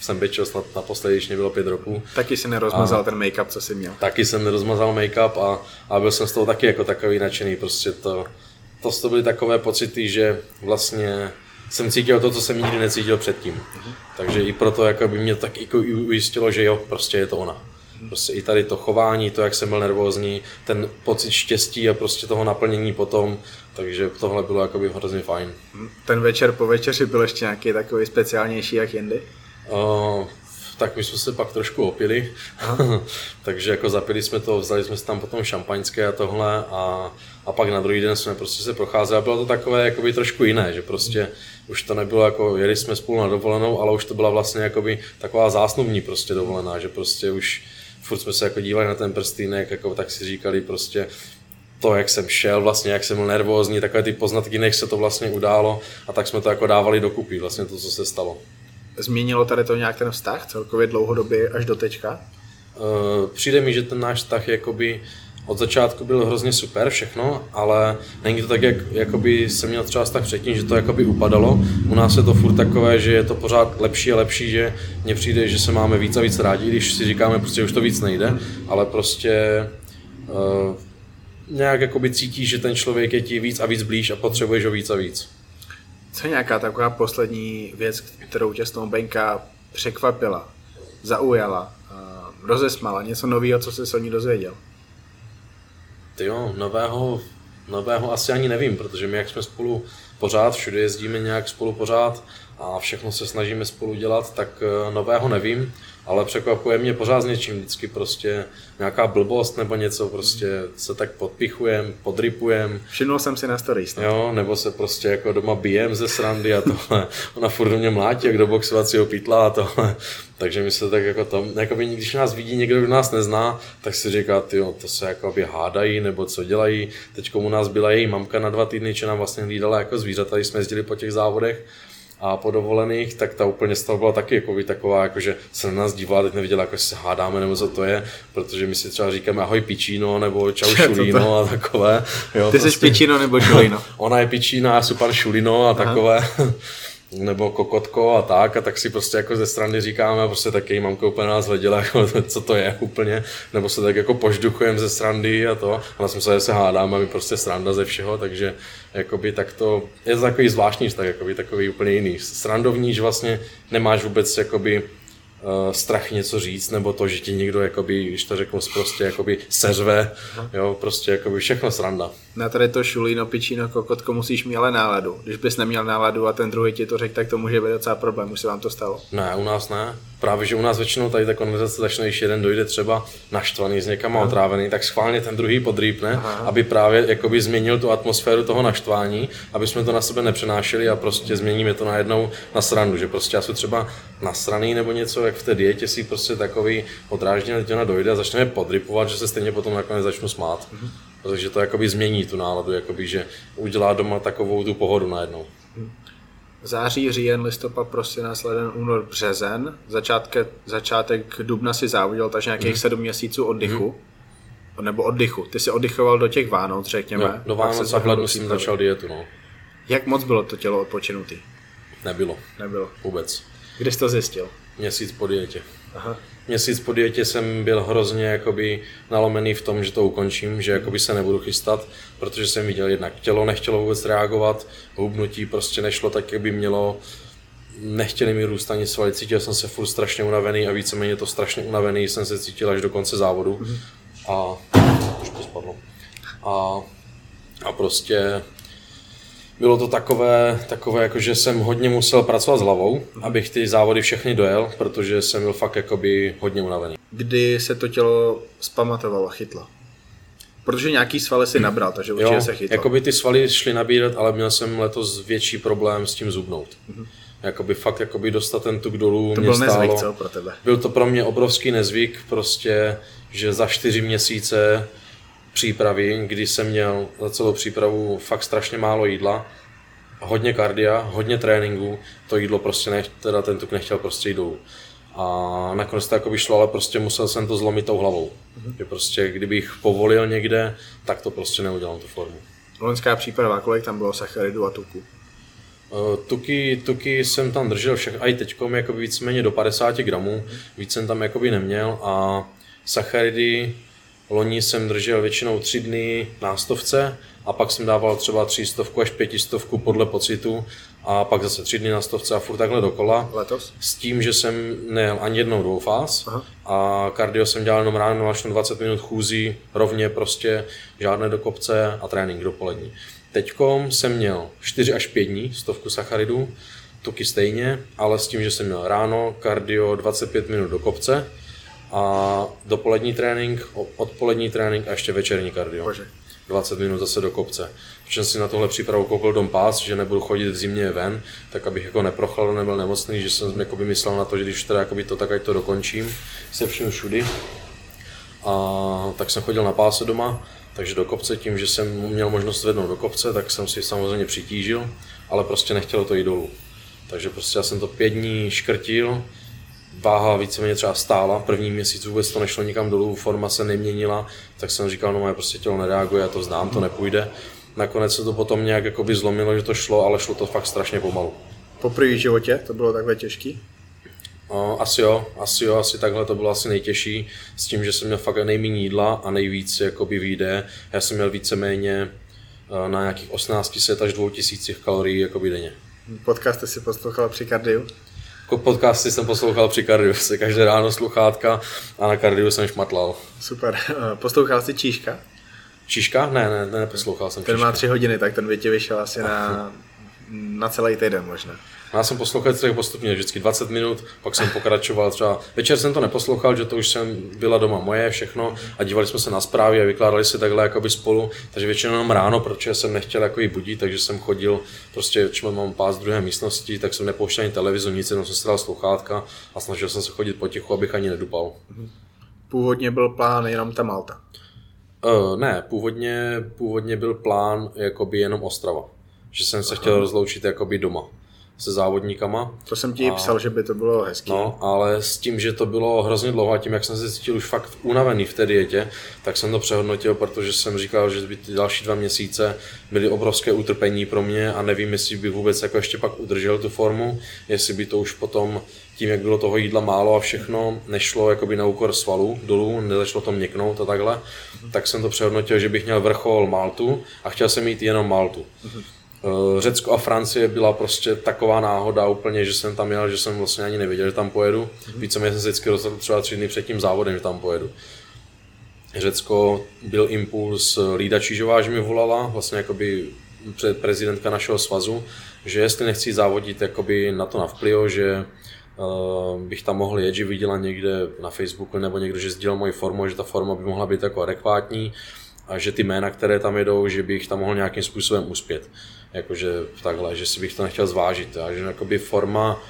jsem bečil snad naposledy, když mě bylo pět roků. Taky si nerozmazal ten make-up, co jsi měl. Taky jsem nerozmazal make-up a, a byl jsem z toho taky jako takový nadšený. Prostě to, to, to byly takové pocity, že vlastně jsem cítil to, co jsem nikdy necítil předtím. Takže i proto jako by mě tak jako i ujistilo, že jo, prostě je to ona. Prostě i tady to chování, to, jak jsem byl nervózní, ten pocit štěstí a prostě toho naplnění potom, takže tohle bylo jakoby hrozně fajn. Ten večer po večeři byl ještě nějaký takový speciálnější jak jindy. Uh, tak my jsme se pak trošku opili, takže jako zapili jsme to, vzali jsme si tam potom šampaňské a tohle a, a pak na druhý den jsme prostě se procházeli a bylo to takové jakoby trošku jiné, že prostě už to nebylo jako, jeli jsme spolu na dovolenou, ale už to byla vlastně jakoby taková zásnubní prostě dovolená, že prostě už furt jsme se jako dívali na ten prstýnek, jako tak si říkali prostě, to, jak jsem šel, vlastně, jak jsem byl nervózní, takové ty poznatky, než se to vlastně událo a tak jsme to jako dávali dokupy, vlastně to, co se stalo. Změnilo tady to nějak ten vztah celkově dlouhodobě až do teďka? Uh, přijde mi, že ten náš vztah jakoby od začátku byl hrozně super všechno, ale není to tak, jak jakoby jsem měl třeba tak předtím, že to jakoby upadalo. U nás je to furt takové, že je to pořád lepší a lepší, že mně přijde, že se máme víc a víc rádi, když si říkáme, prostě už to víc nejde, ale prostě uh, nějak jakoby cítíš, že ten člověk je ti víc a víc blíž a potřebuješ ho víc a víc. Co je nějaká taková poslední věc, kterou tě Benka překvapila, zaujala, uh, rozesmala, něco nového, co jsi se o ní dozvěděl? Ty jo, nového, nového asi ani nevím, protože my jak jsme spolu pořád, všude jezdíme nějak spolu pořád a všechno se snažíme spolu dělat, tak eh, nového nevím ale překvapuje mě pořád s něčím, vždycky prostě nějaká blbost nebo něco, prostě se tak podpichujem, podripujem. Všimnul jsem si na stories. No. Jo, nebo se prostě jako doma bijem ze srandy a tohle. Ona furt do mě mlátí, jak do boxovacího pítla a tohle. Takže my se tak jako to, jakoby, když nás vidí někdo, kdo nás nezná, tak si říká, ty to se jakoby hádají, nebo co dělají. Teď u nás byla její mamka na dva týdny, že nám vlastně hlídala jako zvířata, když jsme jezdili po těch závodech a po dovolených, tak ta úplně z toho byla taky jako by taková, jako že se na nás dívala, teď neviděla, jako se hádáme nebo co to je, protože my si třeba říkáme ahoj pičíno nebo čau šulíno a takové. Jo, Ty prostě... jsi pičíno nebo šulíno? Ona je jsem pan šulíno a Aha. Nebo kokotko a tak, a tak si prostě jako ze strany říkáme, prostě taky mamka úplně nás hleděla, jako, co to je úplně, nebo se tak jako požduchujeme ze srandy a to, a jsme se, že se hádáme, my prostě sranda ze všeho, takže jakoby tak to, je to takový zvláštní tak jakoby takový úplně jiný. Srandovní, že vlastně nemáš vůbec jakoby uh, strach něco říct, nebo to, že ti někdo, jakoby, když to řeknu prostě, jakoby seřve, jo, prostě jakoby všechno sranda. Na tady to šulíno, pičíno, kokotko musíš mít ale náladu. Když bys neměl náladu a ten druhý ti to řekl, tak to může být docela problém. Už se vám to stalo? Ne, u nás ne. Právě, že u nás většinou tady ta konverzace začne, když jeden dojde třeba naštvaný z někam a otrávený, tak schválně ten druhý podrýpne, Aha. aby právě jakoby změnil tu atmosféru toho naštvání, aby jsme to na sebe nepřenášeli a prostě změníme to najednou na srandu, že prostě já jsem třeba nasraný nebo něco, jak v té dietě si prostě takový odrážděný teď ona dojde a začneme podrypovat, že se stejně potom nakonec začnu smát. Mhm. Protože to jakoby změní tu náladu, jakoby, že udělá doma takovou tu pohodu najednou. Září, říjen, listopad, prosinec, leden, únor, březen. Začátke, začátek dubna si závodil, takže nějakých mm. sedm měsíců oddychu. Mm. Nebo oddychu. Ty jsi oddychoval do těch Vánoc, řekněme. No, do Vánoc a v lednu jsem začal dietu, no. Jak moc bylo to tělo odpočinutý? Nebylo. Nebylo. Vůbec. Kdy jsi to zjistil? Měsíc po dietě. Aha měsíc po dietě jsem byl hrozně jakoby nalomený v tom, že to ukončím, že jakoby se nebudu chystat, protože jsem viděl jednak tělo nechtělo vůbec reagovat, hubnutí prostě nešlo tak, jak by mělo, nechtěli mi růst ani svaly, cítil jsem se furt strašně unavený a víceméně to strašně unavený jsem se cítil až do konce závodu mm-hmm. a už to spadlo. A, a prostě bylo to takové, takové jako, že jsem hodně musel pracovat s hlavou, abych ty závody všechny dojel, protože jsem byl fakt jakoby hodně unavený. Kdy se to tělo zpamatovalo, chytlo? Protože nějaký svaly si nabral, takže určitě jo, se chytlo. Jakoby ty svaly šly nabírat, ale měl jsem letos větší problém s tím zubnout. Mm-hmm. Jakoby fakt jakoby dostat ten tuk dolů to mě byl stálo. nezvyk, co pro tebe? Byl to pro mě obrovský nezvyk, prostě, že za čtyři měsíce přípravy, kdy jsem měl za celou přípravu fakt strašně málo jídla, hodně kardia, hodně tréninku, to jídlo prostě nech, teda ten tuk nechtěl prostě jít dolů. A nakonec to jako vyšlo, ale prostě musel jsem to zlomit tou hlavou. Mm-hmm. Že prostě kdybych povolil někde, tak to prostě neudělám tu formu. Loňská příprava, kolik tam bylo sacharidu a tuku? Uh, tuky, tuky jsem tam držel všech, i teďkom jako víceméně do 50 gramů, víc jsem tam jakoby neměl a sacharidy Loni jsem držel většinou tři dny na stovce a pak jsem dával třeba třístovku až pětistovku podle pocitu a pak zase tři dny na stovce a furt takhle dokola. Letos? S tím, že jsem nejel ani jednou dvoufáz Aha. a kardio jsem dělal jenom ráno až 20 minut chůzí, rovně prostě žádné do kopce a trénink dopolední. Teďkom jsem měl 4 až 5 dní stovku sacharidů, tuky stejně, ale s tím, že jsem měl ráno kardio 25 minut do kopce, a dopolední trénink, odpolední trénink a ještě večerní kardio. Bože. 20 minut zase do kopce. Protože si na tohle přípravu koupil dom pás, že nebudu chodit v zimě ven, tak abych jako neprochladl, nebyl nemocný, že jsem jako myslel na to, že když teda jakoby to tak, ať to dokončím se vším všudy. A tak jsem chodil na páse doma, takže do kopce tím, že jsem měl možnost vednout do kopce, tak jsem si samozřejmě přitížil, ale prostě nechtělo to jít dolů. Takže prostě já jsem to pět dní škrtil, váha víceméně třeba stála, první měsíc vůbec to nešlo nikam dolů, forma se neměnila, tak jsem říkal, no moje prostě tělo nereaguje, já to znám, to nepůjde. Nakonec se to potom nějak jakoby zlomilo, že to šlo, ale šlo to fakt strašně pomalu. Po první životě to bylo takhle těžký? asi jo, asi jo, asi takhle to bylo asi nejtěžší, s tím, že jsem měl fakt nejméně jídla a nejvíc jakoby výjde. Já jsem měl víceméně eh, na nějakých 1800 až 2000 kalorií jakoby denně. Podcasty si poslouchal při kardiu? Podcasty jsem poslouchal při kardiu, se každé ráno sluchátka a na kardiu jsem šmatlal. Super. Poslouchal jsi Číška? Číška? Ne, ne, ne, neposlouchal jsem Ten Číška. má tři hodiny, tak ten by ti vyšel asi na, na celý týden možná. Já jsem poslouchal celý postupně, vždycky 20 minut, pak jsem pokračoval třeba, večer jsem to neposlouchal, že to už jsem byla doma moje všechno a dívali jsme se na zprávy a vykládali si takhle jakoby spolu, takže většinou jenom ráno, protože jsem nechtěl jako budit, takže jsem chodil, prostě když mám pás druhé místnosti, tak jsem nepouštěl ani televizi, nic, jenom jsem si sluchátka a snažil jsem se chodit potichu, abych ani nedupal. Původně byl plán jenom ta Malta. Uh, ne, původně, původně byl plán jakoby jenom Ostrava. Že jsem se Aha. chtěl rozloučit jakoby doma se závodníkama. To jsem ti a, psal, že by to bylo hezké. No, ale s tím, že to bylo hrozně dlouho a tím, jak jsem se cítil už fakt unavený v té dietě, tak jsem to přehodnotil, protože jsem říkal, že by ty další dva měsíce byly obrovské utrpení pro mě a nevím, jestli by vůbec jako ještě pak udržel tu formu, jestli by to už potom tím, jak bylo toho jídla málo a všechno, nešlo jakoby na úkor svalů dolů, nezačalo to měknout a takhle, tak jsem to přehodnotil, že bych měl vrchol Maltu a chtěl jsem mít jenom Maltu. Eh, Řecko a Francie byla prostě taková náhoda úplně, že jsem tam jel, že jsem vlastně ani nevěděl, že tam pojedu. Mm-hmm. Víceméně jsem se vždycky rozhodl třeba tři dny před tím závodem, že tam pojedu. Řecko byl impuls Lída Čížová, že mi volala, vlastně jakoby prezidentka našeho svazu, že jestli nechci závodit jakoby na to na vplyv, že uh, bych tam mohl jet, že viděla někde na Facebooku nebo někdo, že sdílel moji formu, že ta forma by mohla být jako adekvátní a že ty jména, které tam jedou, že bych tam mohl nějakým způsobem uspět jakože takhle, že si bych to nechtěl zvážit, a že jakoby forma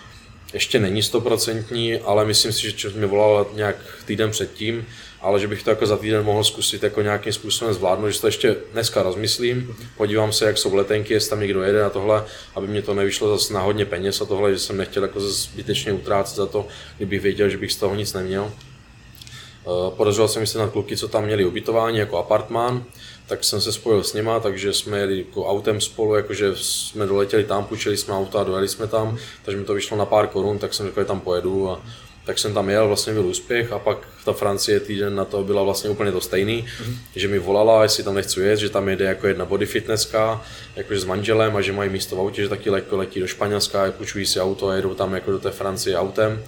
ještě není stoprocentní, ale myslím si, že mě volal nějak týden předtím, ale že bych to jako za týden mohl zkusit jako nějakým způsobem zvládnout, že to ještě dneska rozmyslím, podívám se, jak jsou letenky, jestli tam někdo jede a tohle, aby mě to nevyšlo zase na hodně peněz a tohle, že jsem nechtěl jako zbytečně utrácet za to, kdybych věděl, že bych z toho nic neměl. Eh, podařilo se mi se na kluky, co tam měli ubytování jako apartmán, tak jsem se spojil s nima, takže jsme jeli jako autem spolu, jakože jsme doletěli tam, půjčili jsme auta a dojeli jsme tam, takže mi to vyšlo na pár korun, tak jsem řekl, že tam pojedu a tak jsem tam jel, vlastně byl úspěch a pak ta Francie týden na to byla vlastně úplně to stejný, mm-hmm. že mi volala, jestli tam nechci jet, že tam jede jako jedna body fitnesska, jakože s manželem a že mají místo v autě, že taky letí, letí do Španělska, půjčují si auto a jedou tam jako do té Francie autem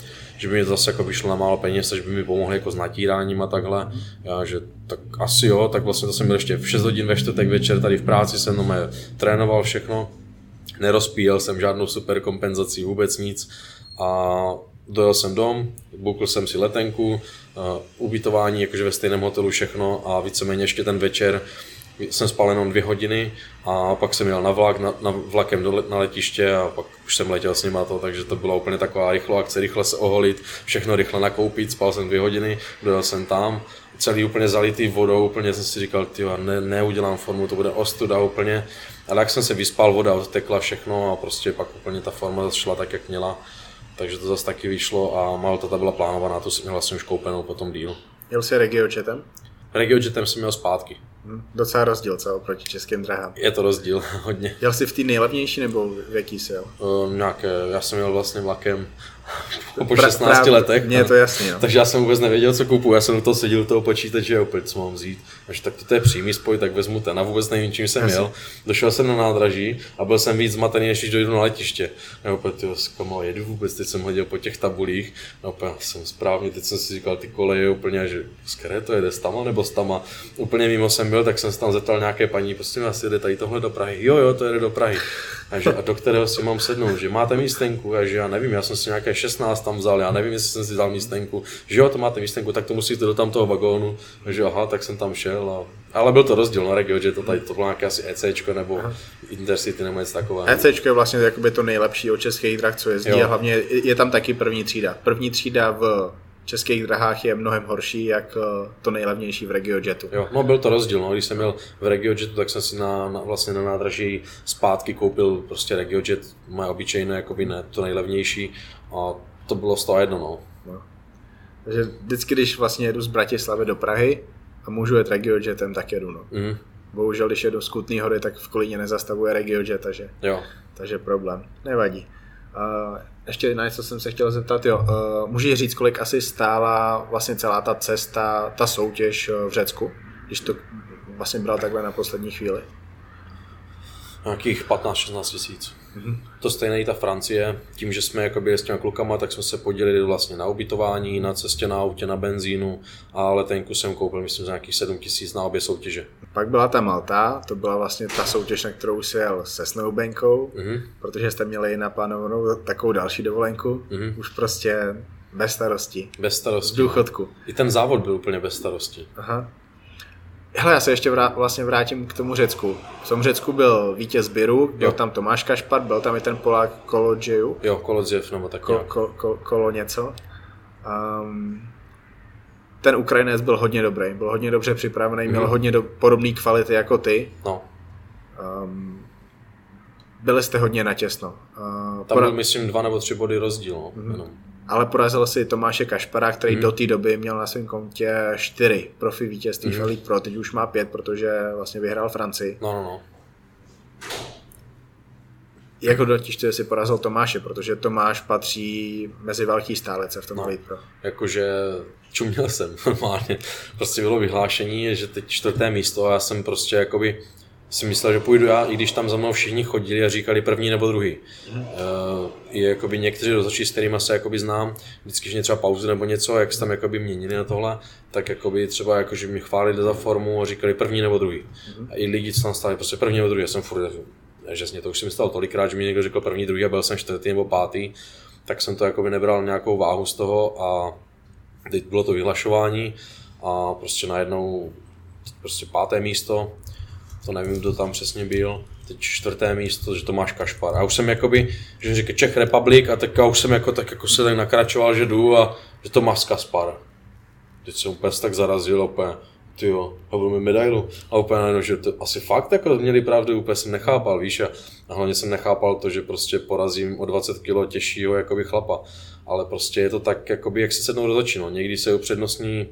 že by mi zase jako vyšlo na málo peněz, že by mi pomohli jako s natíráním a takhle. Já, že tak asi jo, tak vlastně to jsem byl ještě v 6 hodin ve čtvrtek večer tady v práci, jsem no trénoval všechno, nerozpíjel jsem žádnou super kompenzaci, vůbec nic a dojel jsem dom, bukl jsem si letenku, uh, ubytování jakože ve stejném hotelu všechno a víceméně ještě ten večer jsem spal jenom dvě hodiny a pak jsem jel na vlak, na, na vlakem do, na letiště a pak už jsem letěl s nima to, takže to byla úplně taková rychlá akce, rychle se oholit, všechno rychle nakoupit, spal jsem dvě hodiny, dojel jsem tam, celý úplně zalitý vodou, úplně jsem si říkal, ty ne, neudělám formu, to bude ostuda úplně, ale jak jsem se vyspal, voda odtekla všechno a prostě pak úplně ta forma šla tak, jak měla, takže to zase taky vyšlo a Malta ta byla plánovaná, to jsem měl vlastně už koupenou potom díl. Jel jsi regiojetem? Regiojetem jsem měl zpátky. Hm, docela rozdíl, co oproti českým drahám. Je to rozdíl, hodně. Jel jsi v té nejlevnější nebo v jaký jsi jel? Uh, nějaké, já jsem jel vlastně vlakem po 16 Pra, letech. Mně je to jasný, jo. Takže já jsem vůbec nevěděl, co kupu. Já jsem u toho seděl u toho počítače opět, co mám vzít. Až tak to je přímý spoj, tak vezmu ten a vůbec nevím, čím jsem jel. Došel jsem na nádraží a byl jsem víc zmatený, než když dojdu na letiště. A opět, jo, komu jedu vůbec, teď jsem hodil po těch tabulích. A opět jsem správně, teď jsem si říkal, ty koleje úplně, že z které to jede, stama nebo stama. Úplně mimo jsem byl, tak jsem se tam zeptal nějaké paní, prostě asi jede tady tohle do Prahy. Jo, jo, to jede do Prahy. A, že, a do kterého si mám sednout, že máte místenku, a že já nevím, já jsem si nějaké 16 tam vzal, já nevím, jestli jsem si vzal místenku, že jo, to máte místenku, tak to musíte do tam toho vagónu, že aha, tak jsem tam šel a ale byl to rozdíl na regio, že to tady to bylo nějaké asi EC nebo Aha. Intercity nebo něco takového. EC je vlastně jakoby to nejlepší o českých drah, co jezdí jo. a hlavně je tam taky první třída. První třída v českých drahách je mnohem horší, jak eh, to nejlevnější v RegioJetu. Jo, no byl to rozdíl, no. když jsem měl v RegioJetu, tak jsem si na, na, vlastně na nádraží zpátky koupil prostě RegioJet, moje obyčejné, jakoby ne, to nejlevnější a to bylo z toho jedno, no. no. Takže vždycky, když vlastně jedu z Bratislavy do Prahy a můžu jet regiojetem, tak jedu. No. Mm. Bohužel, když jedu z Kutný hory, tak v Kolíně nezastavuje regiojet, takže, Jo. takže problém. Nevadí. Uh, ještě na něco jsem se chtěl zeptat, jo. Uh, můžeš říct, kolik asi stála vlastně celá ta cesta, ta soutěž uh, v Řecku, když to vlastně bral takhle na poslední chvíli? Nějakých 15-16 tisíc. Mhm. To stejné i ta Francie. Tím, že jsme jako byli s těma klukama, tak jsme se podělili vlastně na ubytování, na cestě na autě, na benzínu a letenku jsem koupil, myslím, za nějakých 7 tisíc na obě soutěže. Pak byla ta Malta, to byla vlastně ta soutěž, na kterou si jel se snowbankou, Mhm. protože jste měli naplánovanou takovou další dovolenku, Mhm. už prostě bez starostí, Bez z starosti. důchodku. I ten závod byl úplně bez starosti. Aha. Hele, já se ještě vrá, vlastně vrátím k tomu Řecku. V tom Řecku byl vítěz Biru, byl Jo. tam Tomáš Kašpar, byl tam i ten Polák Kolodžeju, Jo, Kolodziev nebo tak ko, ko, ko, kolo něco. Um, ten Ukrajinec byl hodně dobrý, byl hodně dobře připravený, měl Mhm. hodně do, podobné kvality jako ty. No, Um, byli jste hodně natěsno. Uh, tam byl, myslím, dva nebo tři body rozdíl. No, Mhm. jenom. Ale porazil si Tomáše Kašpara, který Mhm. do té doby měl na svém kontě čtyři profi vítězství v Elite Pro, teď už má pět, protože vlastně vyhrál Francii. No, no, no. Jako dotiž si porazil Tomáše, protože Tomáš patří mezi velký stálece v tom No. Elite Pro. Jakože čuměl jsem normálně. Prostě bylo vyhlášení, že teď čtvrté místo a já jsem prostě jakoby si myslel, že půjdu já, i když tam za mnou všichni chodili a říkali první nebo druhý. Mm. I jakoby někteří rozhodčí, s kterými se jakoby znám, vždycky, že mě třeba pauzu nebo něco, jak se tam jakoby měnili na tohle, tak jakoby třeba jakože mě chválili za formu a říkali první nebo druhý. Mm. A i lidi, co tam stáli, prostě první nebo druhý, já jsem furt že to už mi stalo tolikrát, že mi někdo řekl první, druhý a byl jsem čtvrtý nebo pátý, tak jsem to jakoby nebral nějakou váhu z toho a teď bylo to vyhlašování a prostě najednou prostě páté místo, to nevím, kdo tam přesně byl, teď čtvrté místo, že to máš Kašpar. A už jsem jakoby, že říká Czech Republic a tak už jsem jako, tak jako se tak nakračoval, že jdu a že to máš Kaspar. Teď jsem úplně tak zarazil, úplně, ty jo, a mi medailu. A úplně najednou, že to asi fakt jako měli pravdu, úplně jsem nechápal, víš, a, a hlavně jsem nechápal to, že prostě porazím o 20 kg těžšího jakoby chlapa. Ale prostě je to tak, jakoby, jak se sednou rozhodčí, no. Někdy se upřednostní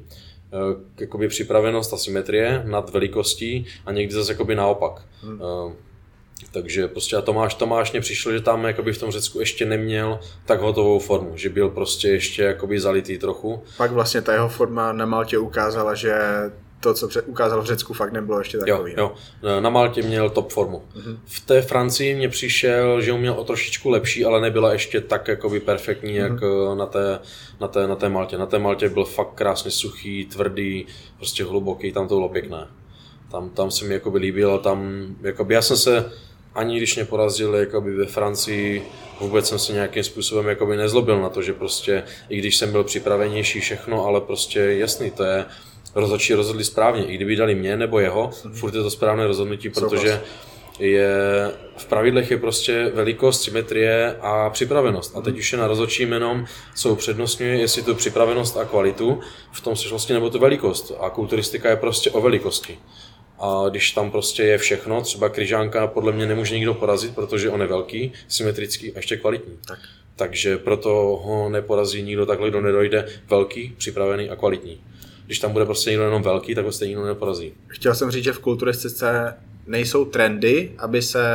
jakoby připravenost a symetrie nad velikostí a někdy zase jakoby naopak. Hmm. Takže prostě a Tomáš, Tomáš mě přišlo, že tam jakoby v tom Řecku ještě neměl tak hotovou formu, že byl prostě ještě jakoby zalitý trochu. Pak vlastně ta jeho forma na Maltě ukázala, že to, co ukázal v Řecku, fakt nebylo ještě Jo, takový. jo. Na Maltě měl top formu. Mm-hmm. V té Francii mě přišel, že on měl o trošičku lepší, ale nebyla ještě tak jakoby perfektní, mm-hmm. jak na té, na, té, na té Maltě. Na té Maltě byl fakt krásně suchý, tvrdý, prostě hluboký, tam to bylo pěkné. Tam, tam se mi jakoby líbilo, tam, jakoby já jsem se, ani když mě porazili jakoby ve Francii, vůbec jsem se nějakým způsobem jakoby nezlobil na to, že prostě, i když jsem byl připravenější všechno, ale prostě jasný, to je, rozhodčí rozhodli správně. I kdyby dali mě nebo jeho, furt je to správné rozhodnutí, protože je, v pravidlech je prostě velikost, symetrie a připravenost. A teď už je na rozhodčím jenom, co upřednostňuje, jestli tu připravenost a kvalitu, v tom sešlosti nebo tu velikost. A kulturistika je prostě o velikosti. A když tam prostě je všechno, třeba kryžánka podle mě nemůže nikdo porazit, protože on je velký, symetrický a ještě kvalitní. Tak. Takže proto ho neporazí nikdo takhle, kdo nedojde velký, připravený a kvalitní. Když tam bude prostě někdo jenom velký, tak ho stejně nikdo neporazí. Chtěl jsem říct, že v kulturistice nejsou trendy, aby se,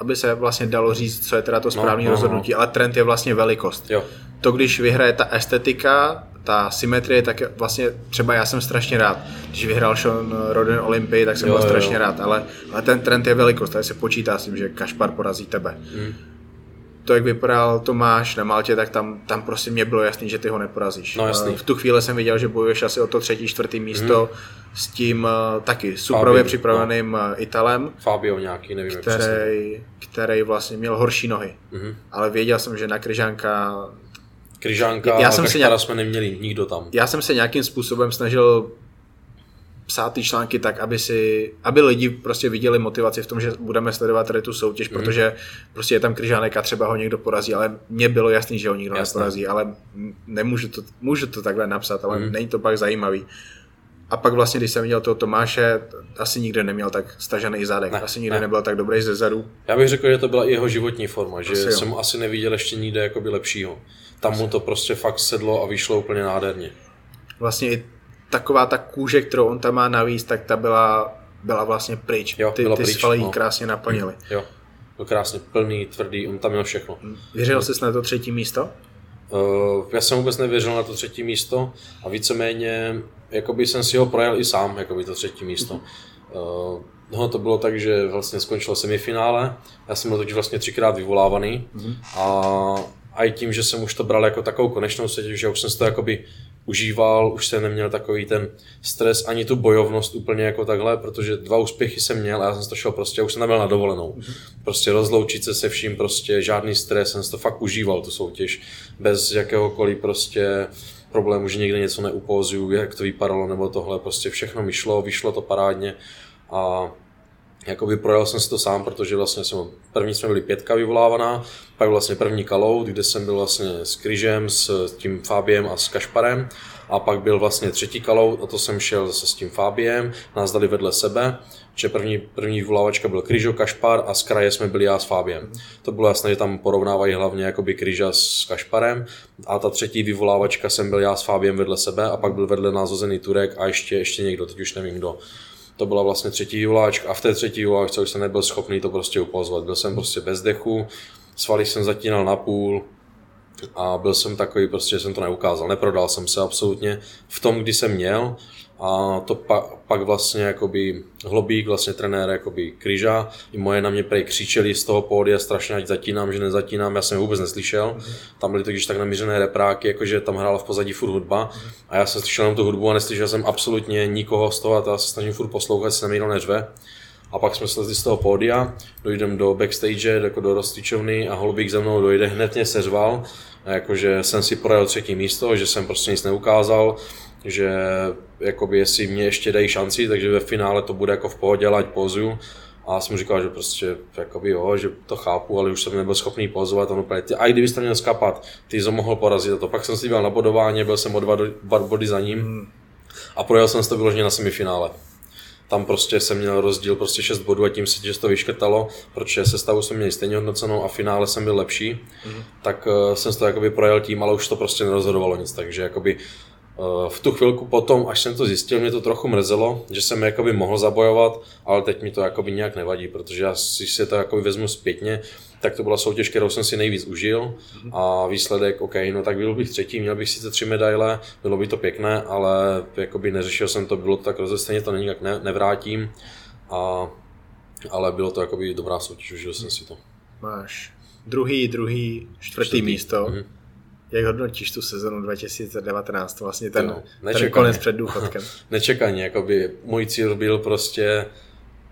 aby se vlastně dalo říct, co je teda to správné no, no. rozhodnutí, ale trend je vlastně velikost. Jo, To, když vyhraje ta estetika, ta symetrie, tak je vlastně třeba já jsem strašně rád. Když vyhrál Sean Roden Olympii, tak jsem Jo, byl strašně jo. rád, ale, ale ten trend je velikost, tady se počítá s tím, že Kašpar porazí tebe. Mm. To, jak vypadal Tomáš na Maltě, tak tam, tam prostě mě bylo jasný, že ty ho neporazíš. No, jasný. Eh, V tu chvíli jsem viděl, že bojuješ asi o to třetí, čtvrtý místo s tím eh, taky suprově Fabio, připraveným no. Italem, Fabio nějaký, nevím jak přesně. který, který vlastně měl horší nohy. Mhm. Ale věděl jsem, že na Kryžánka Kryžánka Já jsem Kašpara nějak- jsme neměli, nikdo tam. já jsem se nějakým způsobem snažil psát ty články tak, aby, si, aby lidi prostě viděli motivaci v tom, že budeme sledovat tady tu soutěž, mm. protože prostě je tam Kryžánek a třeba ho někdo porazí, ale mně bylo jasný, že ho nikdo Jasné. neporazí, ale nemůžu to, můžu to takhle napsat, ale mm. není to pak zajímavý. A pak vlastně, když jsem viděl toho Tomáše, asi nikde neměl tak stažený zadek, Ne, asi nikde ne. nebyl tak dobrý ze zadu. Já bych řekl, že to byla i jeho životní forma, že Asi jo. jsem asi neviděl ještě nikde jakoby lepšího. tam mu to prostě fakt sedlo a vyšlo úplně nádherně. Vlastně i taková ta kůže, kterou on tam má navíc, tak ta byla, byla vlastně pryč. Jo, ty byla ty pryč, svaly no. krásně naplnily. Jo, byl krásně plný, tvrdý, on tam měl všechno. Věřil jsi na to třetí místo? Uh, já jsem vůbec nevěřil na to třetí místo a víceméně jakoby jsem si ho projel i sám, jakoby to třetí místo. Uh, no to bylo tak, že vlastně skončilo semifinále, já jsem byl totiž vlastně třikrát vyvolávaný a, a i tím, že jsem už to bral jako takovou konečnou soutěž, že už jsem si to jakoby užíval, už jsem neměl takový ten stres, ani tu bojovnost úplně jako takhle, protože dva úspěchy jsem měl a já jsem to šel prostě, už jsem tam byl na dovolenou. Prostě rozloučit se se vším, prostě žádný stres, jsem to fakt užíval, tu soutěž, bez jakéhokoliv prostě problému, že někde něco neupózuju, jak to vypadalo nebo tohle, prostě všechno mi šlo, vyšlo to parádně a jakoby projel jsem si to sám, protože vlastně jsem, první jsme byli pětka vyvolávaná, pak vlastně první kalout, kde jsem byl vlastně s Kryžem, s tím Fabiem a s Kašparem. A pak byl vlastně třetí kalout a to jsem šel zase s tím Fabiem, nás dali vedle sebe, že první, první vyvolávačka byl Kryžo, Kašpar a z kraje jsme byli já s Fabiem. To bylo jasné, že tam porovnávají hlavně jakoby Kryža s Kašparem. A ta třetí vyvolávačka jsem byl já s Fabiem vedle sebe a pak byl vedle nás Turek a ještě, ještě někdo, teď už nevím kdo to byla vlastně třetí juláčka a v té třetí juláčce už jsem nebyl schopný to prostě upozvat. Byl jsem prostě bez dechu, svaly jsem zatínal na půl a byl jsem takový prostě, že jsem to neukázal. Neprodal jsem se absolutně v tom, kdy jsem měl a to pa, pak vlastně jakoby Hlobík, vlastně trenér jakoby Kryža, i moje na mě prej křičeli z toho pódia strašně, ať zatínám, že nezatínám, já jsem je vůbec neslyšel. Tam byly totiž tak namířené repráky, jakože tam hrála v pozadí furt hudba. A já jsem slyšel jenom tu hudbu a neslyšel jsem absolutně nikoho z toho a to já se snažím furt poslouchat, se mi neřve. A pak jsme slezli z toho pódia, dojdeme do backstage, jako do roztyčovny a Holubík ze mnou dojde, hned mě seřval, jakože jsem si projel třetí místo, že jsem prostě nic neukázal, že jakoby jestli mě ještě dají šanci, takže ve finále to bude jako v pohodě, ať pozuju. A já jsem říkal, že prostě jakoby jo, že to chápu, ale už jsem nebyl schopný pozovat. A, úplně, ty, a i kdybyste měl skapat, ty jsi mohl porazit a to. Pak jsem si díval na bodování, byl jsem o dva, dva body za ním a projel jsem to vyloženě na semifinále tam prostě jsem měl rozdíl prostě 6 bodů a tím se že to vyškrtalo, protože se stavu jsem měl stejně hodnocenou a v finále jsem byl lepší, mm. tak uh, jsem to jakoby projel tím, ale už to prostě nerozhodovalo nic, takže jakoby uh, v tu chvilku potom, až jsem to zjistil, mě to trochu mrzelo, že jsem jakoby mohl zabojovat, ale teď mi to jakoby nějak nevadí, protože já si si to jakoby vezmu zpětně, tak to byla soutěž, kterou jsem si nejvíc užil a výsledek, OK, no tak byl bych třetí, měl bych sice tři medaile, bylo by to pěkné, ale jakoby neřešil jsem to, bylo to tak rozestejně, to nějak ne, nevrátím, a, ale bylo to jakoby dobrá soutěž, užil jsem si to. Máš druhý, druhý, čtvrtý, čtvrtý. místo. Mm-hmm. Jak hodnotíš tu sezonu 2019, vlastně ten, no, ten konec před důchodkem? nečekaně, jakoby můj cíl byl prostě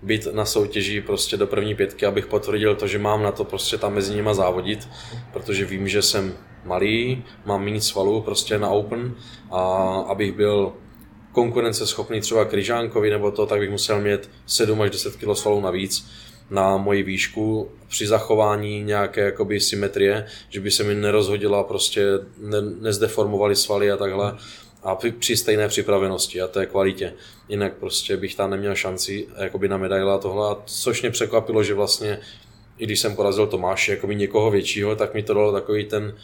být na soutěži prostě do první pětky, abych potvrdil to, že mám na to prostě tam mezi nima závodit, protože vím, že jsem malý, mám méně svalů prostě na Open a abych byl konkurenceschopný třeba Kryžánkovi nebo to, tak bych musel mít 7 až 10 kg svalů navíc na moji výšku při zachování nějaké jakoby symetrie, že by se mi nerozhodila prostě, ne, nezdeformovaly svaly a takhle a při, při stejné připravenosti a té kvalitě. Jinak prostě bych tam neměl šanci jakoby na medaile a tohle, a což mě překvapilo, že vlastně i když jsem porazil Tomáše, jakoby někoho většího, tak mi to dalo takový ten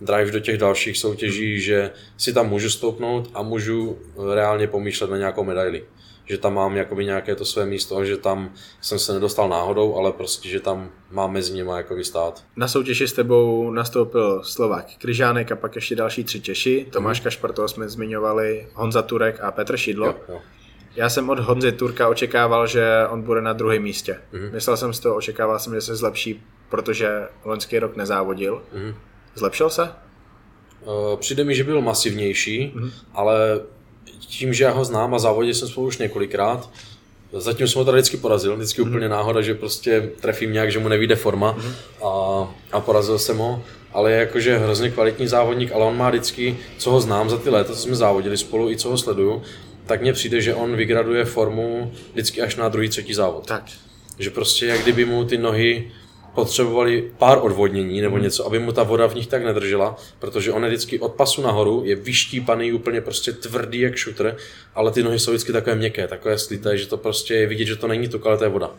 drive do těch dalších soutěží, že si tam můžu stoupnout a můžu reálně pomýšlet na nějakou medaili. Že tam mám jakoby nějaké to své místo, že tam jsem se nedostal náhodou, ale prostě, že tam mám mezi nimi jakoby stát. Na soutěži s tebou nastoupil Slovák Kryžánek a pak ještě další tři Češi. Tomáš mm. Kašpar, toho jsme zmiňovali, Honza Turek a Petr Šidlo. Jo, jo. Já jsem od Honzy Turka očekával, že on bude na druhém místě. Mm. Myslel jsem z toho, očekával jsem, že se zlepší, protože loňský rok nezávodil. Mm. Zlepšil se? Uh, přijde mi, že byl masivnější, mm. ale tím, že já ho znám a závodil jsem spolu už několikrát, zatím jsem ho tady vždycky porazil, vždycky mm. úplně náhoda, že prostě trefím nějak, že mu nevíde forma mm. a, a porazil jsem ho, ale je jakože hrozně kvalitní závodník, ale on má vždycky, co ho znám za ty léta, co jsme závodili spolu i co ho sleduju, tak mně přijde, že on vygraduje formu vždycky až na druhý, třetí závod. Tak. Že prostě jak kdyby mu ty nohy potřebovali pár odvodnění nebo něco, aby mu ta voda v nich tak nedržela, protože on je vždycky od pasu nahoru, je vyštípaný úplně prostě tvrdý jak šutr, ale ty nohy jsou vždycky takové měkké, takové slité, že to prostě je vidět, že to není tuk, ale to je voda.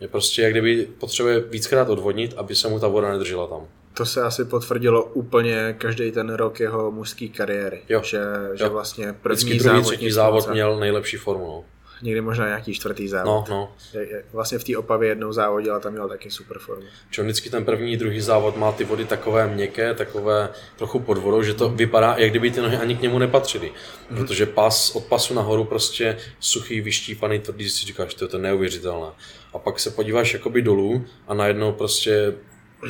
Je prostě jak kdyby potřebuje víckrát odvodnit, aby se mu ta voda nedržela tam. to se asi potvrdilo úplně každý ten rok jeho mužské kariéry. Jo. Že, že Jo. vlastně první Vždycky druhý, závod, třetí závod měl nejlepší formu. No, Někdy možná nějaký čtvrtý závod. no. no. Vlastně v té Opavě jednou závodil a tam měl taky super formu. Čo vždycky ten první, druhý závod má ty vody takové měkké, takové trochu pod vodou, že to vypadá, jak kdyby ty nohy ani k němu nepatřily. Protože pas, od pasu nahoru prostě suchý, vyštípaný, tvrdý, si říkáš, to je to neuvěřitelné. A pak se podíváš jakoby dolů a najednou prostě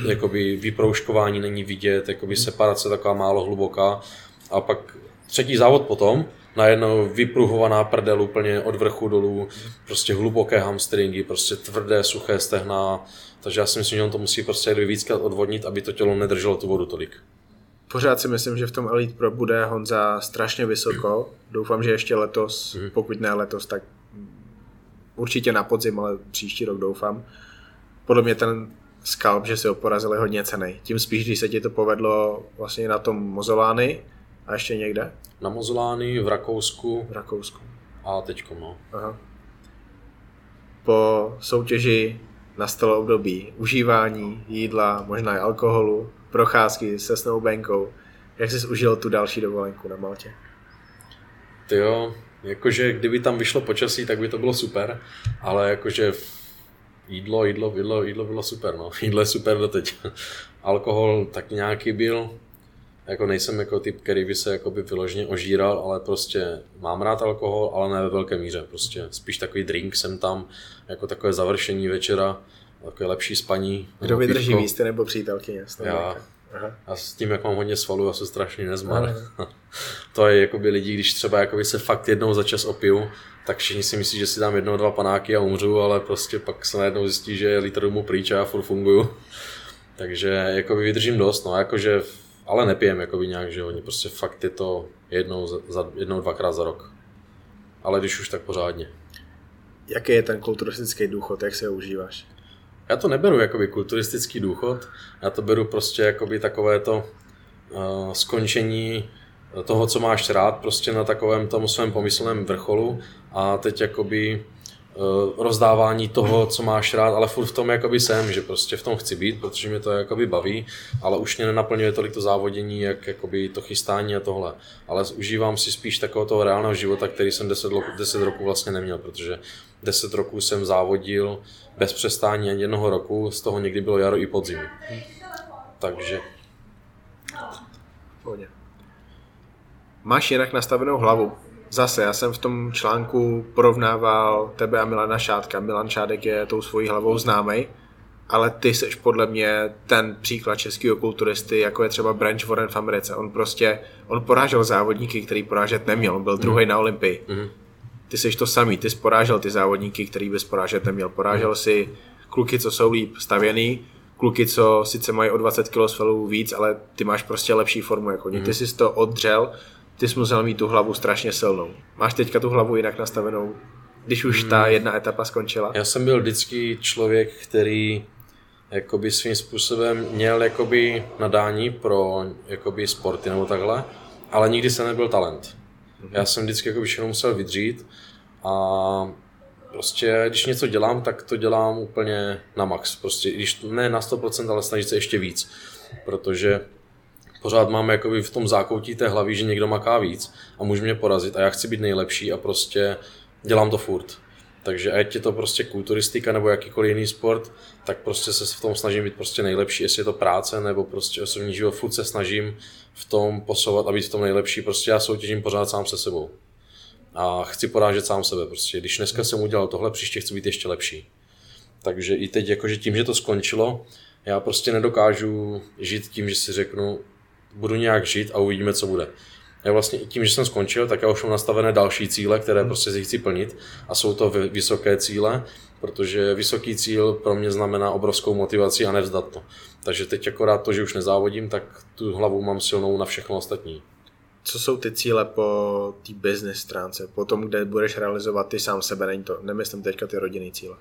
jakoby vyprouškování není vidět, jakoby separace taková málo hluboká. A pak třetí závod potom, najednou vypruhovaná prdel úplně od vrchu dolů, prostě hluboké hamstringy, prostě tvrdé, suché stehna, takže já si myslím, že on to musí prostě víckrát odvodnit, aby to tělo nedrželo tu vodu tolik. Pořád si myslím, že v tom Elite Pro bude Honza strašně vysoko. Doufám, že ještě letos, Mhm. pokud ne letos, tak určitě na podzim, ale příští rok doufám. Podle mě ten skalp, že si ho porazili hodně cenej. Tím spíš, když se ti to povedlo vlastně na tom Mozolány a ještě někde Na Mozolány, v Rakousku v Rakousku. a teďko, no. Aha. Po soutěži nastalo období užívání jídla, možná i alkoholu, procházky se snowbankou. Jak jsi užil tu další dovolenku na Maltě? Ty jo, jakože kdyby tam vyšlo počasí, tak by to bylo super, ale jakože jídlo, jídlo, jídlo, jídlo bylo super, no. Jídlo je super doteď. Alkohol tak nějaký byl, jako nejsem jako typ, který by se jakoby vyloženě ožíral, ale prostě mám rád alkohol, ale ne ve velké míře, prostě spíš takový drink jsem tam, jako takové završení večera, takové lepší spaní. Kdo vydrží pivko. víc, ty nebo přítelkyně? snowbanka? Aha. A s tím, jak mám hodně svalů, já jsem strašný nezmar. to je jakoby lidi, když třeba jakoby se fakt jednou za čas opiju, tak všichni si myslí, že si dám jednou, dva panáky a umřu, ale prostě pak se najednou zjistí, že je litr mu pryč a já furt funguju. Takže jakoby vydržím dost, no, jakože, ale nepijem jakoby nějak, že oni prostě fakt je to jednou, za, jednou, dvakrát za rok. Ale když už tak pořádně. Jaký je ten kulturistický důchod, jak si ho užíváš? Já to neberu jakoby kulturistický důchod, já to beru prostě jakoby takové to uh, skončení toho, co máš rád, prostě na takovém tom svém pomyslném vrcholu a teď jakoby rozdávání toho, co máš rád, ale furt v tom jakoby jsem, že prostě v tom chci být, protože mě to jakoby baví, ale už mě nenaplňuje tolik to závodění, jak jakoby to chystání a tohle. Ale užívám si spíš takového toho reálného života, který jsem 10, roku, 10 roku vlastně neměl, protože 10 roků jsem závodil bez přestání ani jednoho roku, z toho někdy bylo jaro i podzim. Takže. Máš jinak nastavenou hlavu. Zase, já jsem v tom článku porovnával tebe a Milana Šádka. Milan Šádek je tou svojí hlavou známý, ale ty seš podle mě ten příklad českého kulturisty, jako je třeba Branch Warren v Americe. On prostě, on porážel závodníky, který porážet neměl. On byl druhý na Olympii. Mhm. Ty seš to samý, ty jsi porážel ty závodníky, který bys porážet neměl. Porážel si kluky, co jsou líp stavěný, kluky, co sice mají o 20 kg svalů víc, ale ty máš prostě lepší formu jako oni. Ty jsi to oddřel, ty jsi musel mít tu hlavu strašně silnou. Máš teďka tu hlavu jinak nastavenou, když už ta jedna etapa skončila? já jsem byl vždycky člověk, který jakoby svým způsobem měl jakoby nadání pro jakoby sporty nebo takhle, ale nikdy jsem nebyl talent. Já jsem vždycky jakoby všechno musel vydřít a prostě když něco dělám, tak to dělám úplně na max. Prostě když ne na 100%, ale snažit se ještě víc, protože pořád máme jakoby v tom zákoutí té hlavy, že někdo maká víc a může mě porazit a já chci být nejlepší a prostě dělám to furt. Takže ať je to prostě kulturistika nebo jakýkoliv jiný sport, tak prostě se v tom snažím být prostě nejlepší, jestli je to práce nebo prostě osobní život, furt se snažím v tom posouvat a být v tom nejlepší, prostě já soutěžím pořád sám se sebou. A chci porážet sám sebe, prostě když dneska jsem udělal tohle, příště chci být ještě lepší. Takže i teď jakože tím, že to skončilo, já prostě nedokážu žít tím, že si řeknu, budu nějak žít a uvidíme, co bude. Já vlastně i tím, že jsem skončil, tak já už mám nastavené další cíle, které prostě si chci plnit a jsou to vy- vysoké cíle, protože vysoký cíl pro mě znamená obrovskou motivaci a nevzdat to. Takže teď akorát to, že už nezávodím, tak tu hlavu mám silnou na všechno ostatní. Co jsou ty cíle po té business stránce, po tom, kde budeš realizovat ty sám sebe, není to, nemyslím teďka ty rodinný cíle.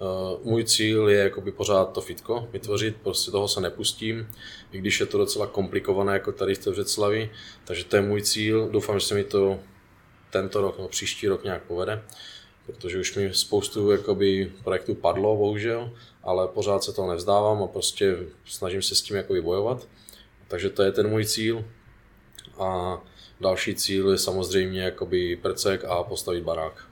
Uh, můj cíl je jakoby pořád to fitko vytvořit, prostě toho se nepustím, i když je to docela komplikované jako tady v té Břeclavi, takže to je můj cíl, doufám, že se mi to tento rok nebo příští rok nějak povede, protože už mi spoustu jakoby, projektů padlo, bohužel, ale pořád se toho nevzdávám a prostě snažím se s tím jakoby bojovat. Takže to je ten můj cíl. A další cíl je samozřejmě jakoby prcek a postavit barák.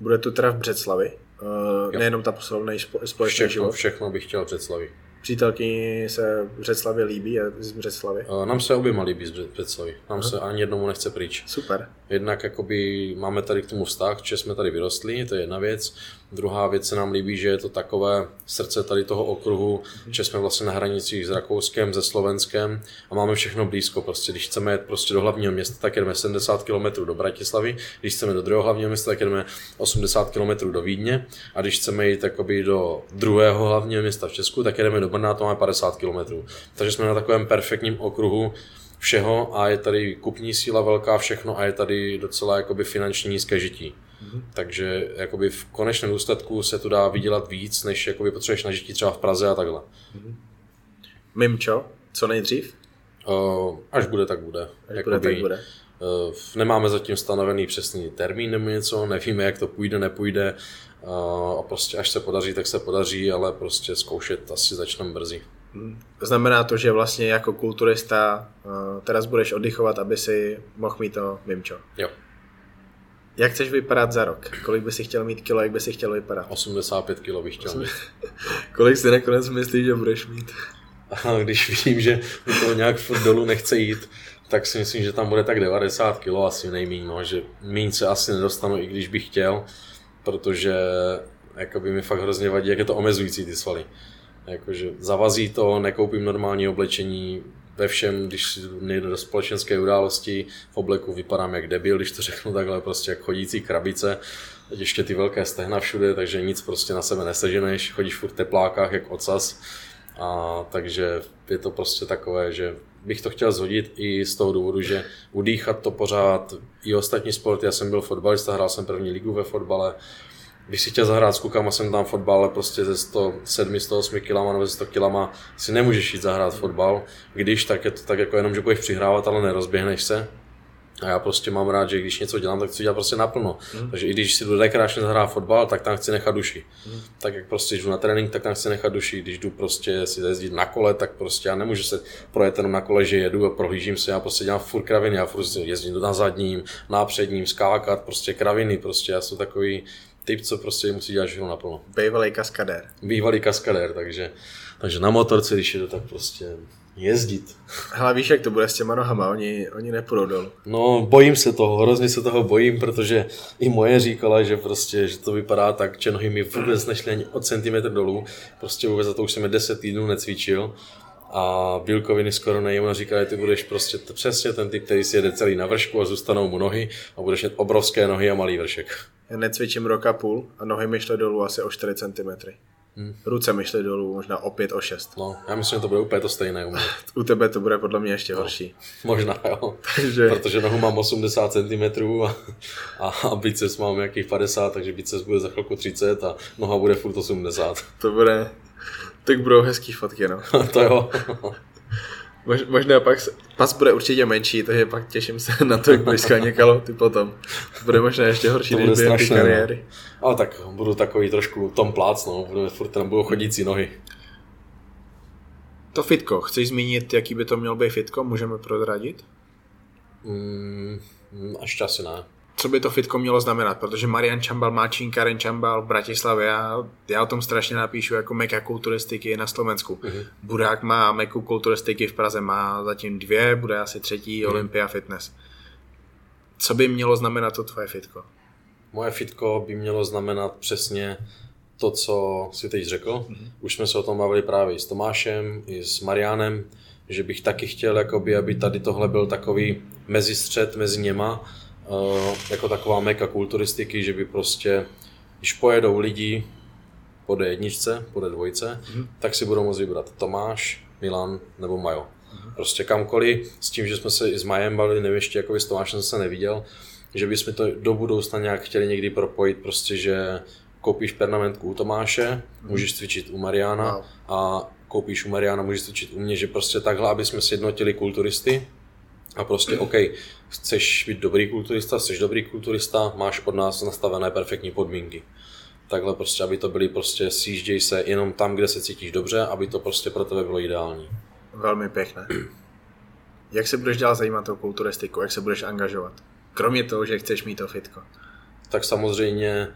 Bude to teda v Břeclavi? Uh, nejenom ta poslovná společný Všechno, život. všechno bych chtěl předslavit. Přítelkyni se v Břeclavě líbí, je z Břeclavy. Eh, Nám se oběma líbí z Bře- Břeclavi. Nám se ani jednomu nechce pryč. Super. Jednak jakoby máme tady k tomu vztah, že jsme tady vyrostli, to je jedna věc. Druhá věc se nám líbí, že je to takové srdce tady toho okruhu, že jsme vlastně na hranicích s Rakouskem, se Slovenskem a máme všechno blízko. Prostě, když chceme jet prostě do hlavního města, tak jedeme 70 km do Bratislavy, když chceme do druhého hlavního města, tak jedeme 80 km do Vídně a když chceme jít jakoby do druhého hlavního města v Česku, tak jedeme do Brna, to máme 50 km. Takže jsme na takovém perfektním okruhu, všeho a je tady kupní síla velká, všechno a je tady docela jakoby finanční nízké žití. Mm-hmm. Takže jakoby v konečném důsledku se tu dá vydělat víc, než jakoby potřebuješ na žití třeba v Praze a takhle. Mimčo, co nejdřív? Uh, až bude, tak bude. Až bude, tak bude. Uh, nemáme zatím stanovený přesný termín nebo něco, nevíme, jak to půjde, nepůjde. Uh, a prostě až se podaří, tak se podaří, ale prostě zkoušet asi začneme brzy. Znamená to, že vlastně jako kulturista uh, teraz budeš oddychovat, aby si mohl mít to mimčo. Jo, Jak chceš vypadat za rok? Kolik by si chtěl mít kilo, jak by si chtěl vypadat? 85 kg bych chtěl mít. Kolik si nakonec myslíš, že budeš mít? A když vidím, že mi to nějak furt dolů nechce jít, tak si myslím, že tam bude tak 90 kg asi nejmíň, no, že míň se asi nedostanu, i když bych chtěl, protože jakoby mi fakt hrozně vadí, jak je to omezující ty svaly. Jakože zavazí to, nekoupím normální oblečení, ve všem, když nejdu do společenské události, v obleku vypadám jak debil, když to řeknu takhle, prostě jak chodící krabice, teď ještě ty velké stehna všude, takže nic prostě na sebe neseženeš, chodíš furt v teplákách jak ocas, a takže je to prostě takové, že bych to chtěl zhodit i z toho důvodu, že udýchat to pořád, i ostatní sporty, já jsem byl fotbalista, hrál jsem první ligu ve fotbale, když si chtěl zahrát s klukama, jsem tam fotbal, ale prostě ze 107, 108 kilama nebo ze 100 kilama si nemůžeš jít zahrát fotbal. Když, tak je to tak jako jenom, že budeš přihrávat, ale nerozběhneš se. A já prostě mám rád, že když něco dělám, tak chci dělat prostě naplno. Mm. Takže i když si jdu rekreačně zahrát fotbal, tak tam chci nechat duši. Mm. Tak jak prostě jdu na trénink, tak tam chci nechat duši. Když jdu prostě si jezdit na kole, tak prostě já nemůžu se projet jenom na kole, že jedu a prohlížím se, já prostě dělám furt kraviny, já furt jezdím na zadním, na předním, skákat, prostě kraviny, prostě já jsem takový typ, co prostě musí dělat všechno naplno. Bývalý kaskadér. Bývalý kaskadér, takže, takže na motorce, když jedu, tak prostě jezdit. Hele, víš, jak to bude s těma nohama, oni, oni nepůjdou dolů. No, bojím se toho, hrozně se toho bojím, protože i moje říkala, že prostě, že to vypadá tak, že nohy mi vůbec nešly ani o centimetr dolů, prostě vůbec za to už jsem je 10 týdnů necvičil a bílkoviny skoro nejím a říká, že ty budeš prostě t- přesně ten typ, který si jede celý na vršku a zůstanou mu nohy a budeš mít obrovské nohy a malý vršek. Já necvičím roka půl a nohy mi šly dolů asi o 4 cm. Hmm. Ruce mi šly dolů možná o 5, o 6. No, já myslím, že to bude úplně to stejné u mě. U tebe to bude podle mě ještě horší. Možná, jo. Takže- Protože nohu mám 80 cm a, a, a biceps mám nějakých 50, takže biceps bude za chvilku 30 a noha bude furt 80. To bude... Tak budou hezký fotky, no. to jo. Mož, možná pak, se- pas bude určitě menší, takže pak těším se na to, jak budeš skáně ty potom. To bude možná ještě horší, než během ty strašné, no. kariéry. Ale tak budu takový trošku Tom Plác, no. Budeme furt tam budou chodící nohy. To fitko, chceš zmínit, jaký by to mělo být fitko? Můžeme prozradit? Mm, mm, až asi ne. Co by to fitko mělo znamenat? Protože Marian Čambal má Karen Čambal v Bratislavě a já o tom strašně napíšu jako meka kulturistiky na Slovensku. Mm-hmm. Budák má meku kulturistiky v Praze, má zatím dvě, bude asi třetí, mm-hmm. Olympia Fitness. Co by mělo znamenat to tvoje fitko? Moje fitko by mělo znamenat přesně to, co si teď řekl. Mm-hmm. Už jsme se o tom bavili právě i s Tomášem, i s Marianem, že bych taky chtěl, jakoby, aby tady tohle byl takový mezistřed mezi něma, jako taková meka kulturistiky, že by prostě, když pojedou lidi po D1, po D2, mm-hmm. tak si budou moct vybrat Tomáš, Milan nebo Majo. Mm-hmm. Prostě kamkoliv, s tím, že jsme se i s Majem bavili, nevím ještě, jako s Tomášem jsem se neviděl, že bychom to do budoucna nějak chtěli někdy propojit, prostě, že koupíš pernamentku u Tomáše, můžeš cvičit u Mariana Wow. a koupíš u Mariana, můžeš cvičit u mě, že prostě takhle, aby jsme sjednotili kulturisty A prostě, OK, chceš být dobrý kulturista, jsi dobrý kulturista, máš od nás nastavené perfektní podmínky. Takhle prostě, aby to byly prostě, sjížděj se jenom tam, kde se cítíš dobře, aby to prostě pro tebe bylo ideální. Velmi pěkné. Jak se budeš dál zajímat o kulturistiku? Jak se budeš angažovat? Kromě toho, že chceš mít to fitko. Tak samozřejmě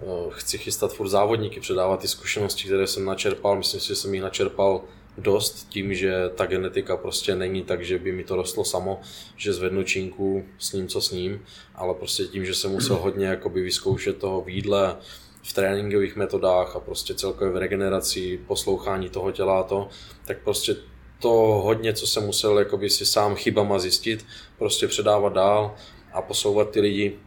eh, chci chystat furt závodníky, předávat ty zkušenosti, které jsem načerpal. Myslím si, že jsem jich načerpal dost tím, že ta genetika prostě není tak, že by mi to rostlo samo, že zvednu činku s ním, co s ním, ale prostě tím, že jsem musel hodně jakoby vyzkoušet toho výdle v tréninkových metodách a prostě celkově v regeneraci, poslouchání toho těla to, tak prostě to hodně, co jsem musel jakoby si sám chybama zjistit, prostě předávat dál a posouvat ty lidi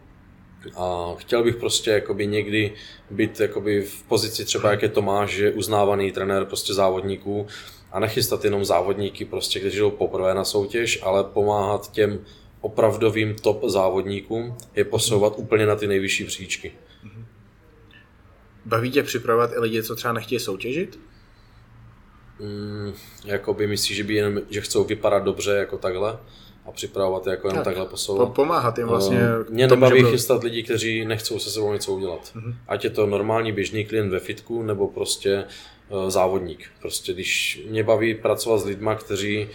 a chtěl bych prostě jakoby někdy být jakoby v pozici třeba, jak je to máš, že uznávaný trenér prostě závodníků a nechystat jenom závodníky, prostě, kteří jdou poprvé na soutěž, ale pomáhat těm opravdovým top závodníkům je posouvat úplně na ty nejvyšší příčky. Baví tě připravovat i lidi, co třeba nechtějí soutěžit? Mm, jakoby myslíš, že, by jenom, že chcou vypadat dobře jako takhle a připravovat je jako jen tak, takhle posouvat. Pomáhat jim vlastně. Uh, mě tomu, nebaví byl... chystat lidi, kteří nechcou se sebou něco udělat. Uh-huh. Ať je to normální běžný klient ve fitku, nebo prostě uh, závodník. Prostě když mě baví pracovat s lidma, kteří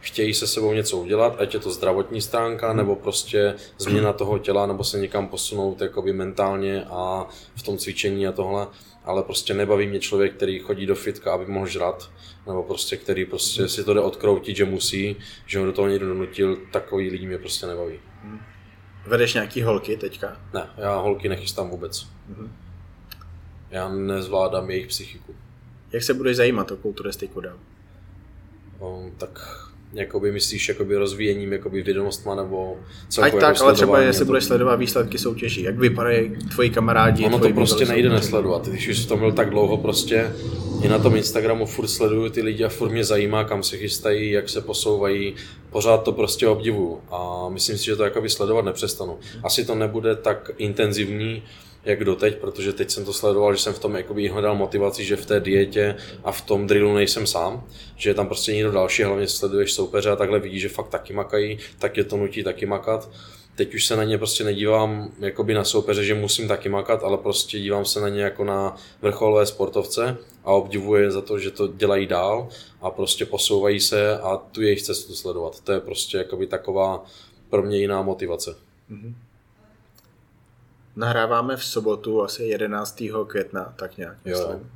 chtějí se sebou něco udělat, ať je to zdravotní stránka, uh-huh. nebo prostě změna toho těla, nebo se někam posunout jakoby mentálně a v tom cvičení a tohle ale prostě nebaví mě člověk, který chodí do fitka, aby mohl žrat, nebo prostě který prostě si to jde odkroutit, že musí, že ho do toho někdo donutil, takový lidi mě prostě nebaví. Hmm. Vedeš nějaký holky teďka? Ne, já holky nechystám vůbec. Hmm. Já nezvládám jejich psychiku. Jak se budeš zajímat o kulturistiku dál? Um, tak jakoby myslíš jakoby rozvíjením jakoby vědomostma nebo Ať tak, jako ale třeba jestli budeš sledovat výsledky soutěží, jak vypadají tvoji kamarádi. Ono to prostě nejde soutěží. nesledovat, když už v tom byl tak dlouho prostě, i na tom Instagramu furt sleduju ty lidi a furt mě zajímá, kam se chystají, jak se posouvají, pořád to prostě obdivuju a myslím si, že to jakoby sledovat nepřestanu. Asi to nebude tak intenzivní, jak doteď, protože teď jsem to sledoval, že jsem v tom jakoby hledal motivaci, že v té dietě a v tom drillu nejsem sám, že je tam prostě někdo další, hlavně sleduješ soupeře a takhle vidíš, že fakt taky makají, tak je to nutí taky makat. Teď už se na ně prostě nedívám jakoby na soupeře, že musím taky makat, ale prostě dívám se na ně jako na vrcholové sportovce a obdivuji za to, že to dělají dál a prostě posouvají se a tu jejich cestu sledovat. To je prostě jakoby taková pro mě jiná motivace. Mm-hmm. Nahráváme v sobotu asi 11. května, tak nějak myslím. Jo.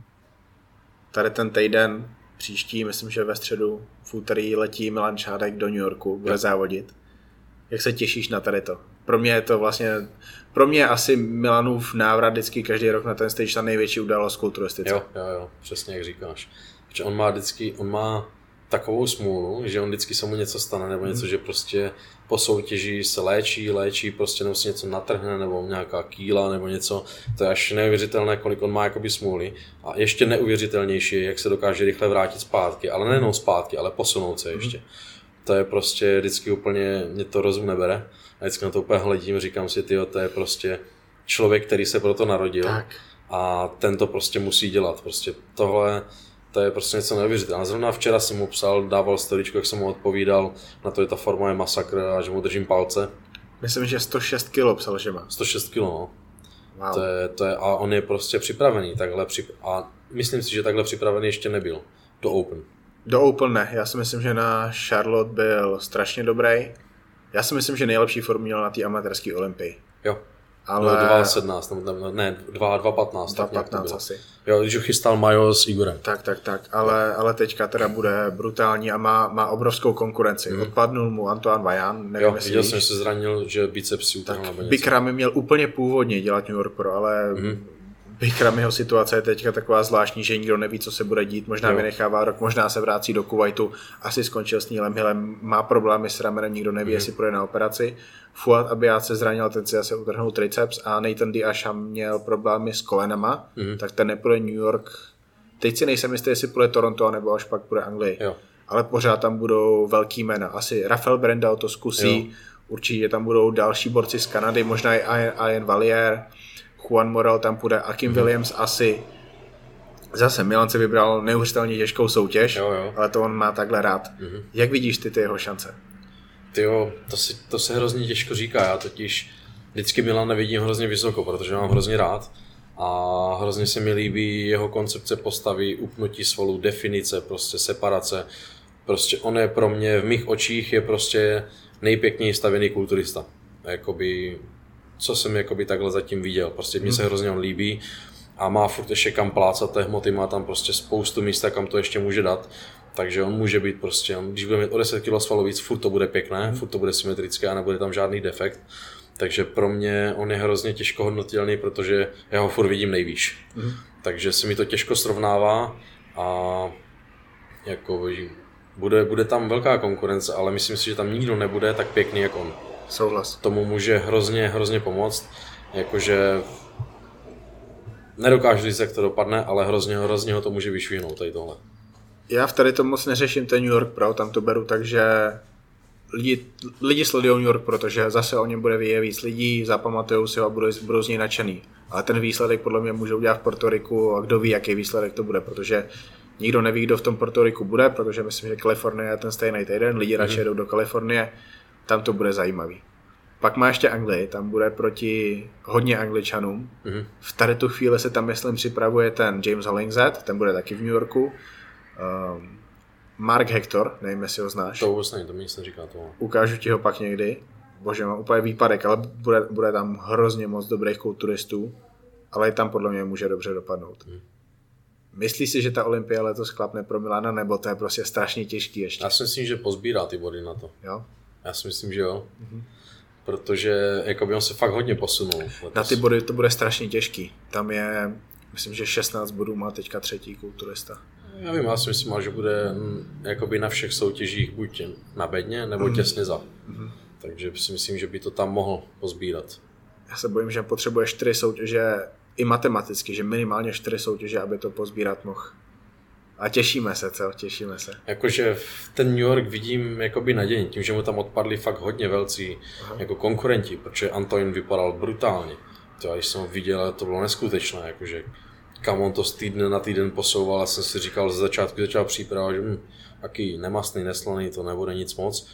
Tady ten týden příští, myslím, že ve středu v úterý letí Milan Šádek do New Yorku, bude jo. závodit. Jak se těšíš na tady to? Pro mě je to vlastně, pro mě asi Milanův návrat vždycky každý rok na ten stage ta největší událost kulturistice. Jo, jo, jo, přesně jak říkáš. Protože on má vždycky, on má takovou smůlu, že on vždycky se mu něco stane, nebo něco, mm. že prostě po soutěži se léčí, léčí, prostě nebo si něco natrhne, nebo nějaká kýla, nebo něco. To je až neuvěřitelné, kolik on má jakoby smůly. A ještě neuvěřitelnější je, jak se dokáže rychle vrátit zpátky, ale nejenom zpátky, ale posunout se ještě. Mm. To je prostě vždycky úplně, mě to rozum nebere. A vždycky na to úplně hledím, říkám si, tyjo, to je prostě člověk, který se proto narodil. Tak. A ten to prostě musí dělat. Prostě tohle, to je prostě něco neuvěřitelného. Zrovna včera jsem mu psal, dával storičku, jak jsem mu odpovídal na to, že ta forma je masakr a že mu držím palce. Myslím, že 106 kg psal, že má. 106 kg, no. Wow. To je, to je, a on je prostě připravený takhle přip, a myslím si, že takhle připravený ještě nebyl do Open. Do Open ne, já si myslím, že na Charlotte byl strašně dobrý. Já si myslím, že nejlepší formu měl na té amatérské olympii. Jo, ale... 2.17, ne, 2.15. 2.15 asi. Jo, když ho chystal Majo s Igorem. Tak, tak, tak, ale, ale teďka teda bude brutální a má, má obrovskou konkurenci. Hmm. Odpadnul mu Antoine Vajan, nevím, jo, viděl jsem, že se zranil, že biceps si utrhl Bikram měl úplně původně dělat New York Pro, ale hmm. Bikramiho situace je teďka taková zvláštní, že nikdo neví, co se bude dít. Možná jo. vynechává rok, možná se vrátí do Kuwaitu. Asi skončil s Nílem Hillem, má problémy s ramenem, nikdo neví, mm. jestli půjde na operaci. Fuad Abiat se zranil, ten si asi utrhnul triceps a Nathan Diasham měl problémy s kolenama, mm. tak ten nepůjde New York. Teď si nejsem jistý, jestli půjde Toronto, nebo až pak půjde Anglii. Jo. Ale pořád tam budou velký jména. Asi Rafael Brendel to zkusí, jo. určitě tam budou další borci z Kanady, možná i Ian, Ian Valier Juan Moral tam půjde, Akim mm-hmm. Williams asi. Zase Milan se vybral neuvěřitelně těžkou soutěž, jo, jo. ale to on má takhle rád. Mm-hmm. Jak vidíš ty ty jeho šance? Tyjo, to, si, to se hrozně těžko říká, já totiž vždycky Milan nevidím hrozně vysoko, protože mám hrozně rád a hrozně se mi líbí jeho koncepce postavy, upnutí svalů, definice, prostě separace. Prostě on je pro mě, v mých očích je prostě nejpěkněji stavěný kulturista. Jakoby, co jsem jakoby takhle zatím viděl. Prostě mně se hmm. hrozně on líbí a má furt ještě kam plácat té hmoty, má tam prostě spoustu místa, kam to ještě může dát. Takže on může být prostě, on, když bude mít o 10 kg svalů víc, furt to bude pěkné, furt to bude symetrické a nebude tam žádný defekt. Takže pro mě on je hrozně těžko hodnotilný, protože já ho furt vidím nejvýš. Mm. Takže se mi to těžko srovnává a jako bude, bude tam velká konkurence, ale myslím si, že tam nikdo nebude tak pěkný jako on. Souhlas. Tomu může hrozně, hrozně pomoct. Jakože nedokážu říct, jak to dopadne, ale hrozně, hrozně ho to může vyšvihnout tady tohle. Já v tady to moc neřeším ten New York Pro, tam to beru tak, že lidi, lidi sledují New York, protože zase o něm bude vyjet víc lidí, zapamatují si ho a budou, budou z něj nadšený. Ale ten výsledek podle mě může udělat v Portoriku a kdo ví, jaký výsledek to bude, protože nikdo neví, kdo v tom Portoriku bude, protože myslím, že Kalifornie je ten stejný týden, lidi mm-hmm. radši jedou do Kalifornie, tam to bude zajímavý. Pak má ještě Anglii, tam bude proti hodně Angličanům. Mm-hmm. V tady tu chvíli se tam, myslím, připravuje ten James Hollingshead, ten bude taky v New Yorku. Um, Mark Hector, nevím, jestli ho znáš. To vůbec není, to mi nic neříká to. Ukážu ti ho pak někdy. Bože, má úplně výpadek, ale bude, bude tam hrozně moc dobrých kulturistů, ale i tam podle mě může dobře dopadnout. Hmm. Myslíš si, že ta Olympia letos klapne pro Milana, nebo to je prostě strašně těžký ještě? Já si myslím, že pozbírá ty body na to. Jo? Já si myslím, že jo. Mm-hmm. Protože jakoby on se fakt hodně posunul. Letos. Na ty body to bude strašně těžký. Tam je, myslím, že 16 bodů má teďka třetí kulturista. Já vím, já si myslím, že bude mm, jakoby na všech soutěžích buď na bedně, nebo mm. těsně za. Mm. Takže si myslím, že by to tam mohl pozbírat. Já se bojím, že potřebuje čtyři soutěže i matematicky, že minimálně čtyři soutěže, aby to pozbírat mohl. A těšíme se, co? Těšíme se. Jakože ten New York vidím jakoby naději, tím, že mu tam odpadli fakt hodně velcí Aha. jako konkurenti, protože Antoine vypadal brutálně. To, když jsem ho viděl, to bylo neskutečné, jakože kam on to z týdne na týden posouval. Já jsem si říkal, ze začátku začal příprava, že hm, taký nemastný, neslaný, to nebude nic moc.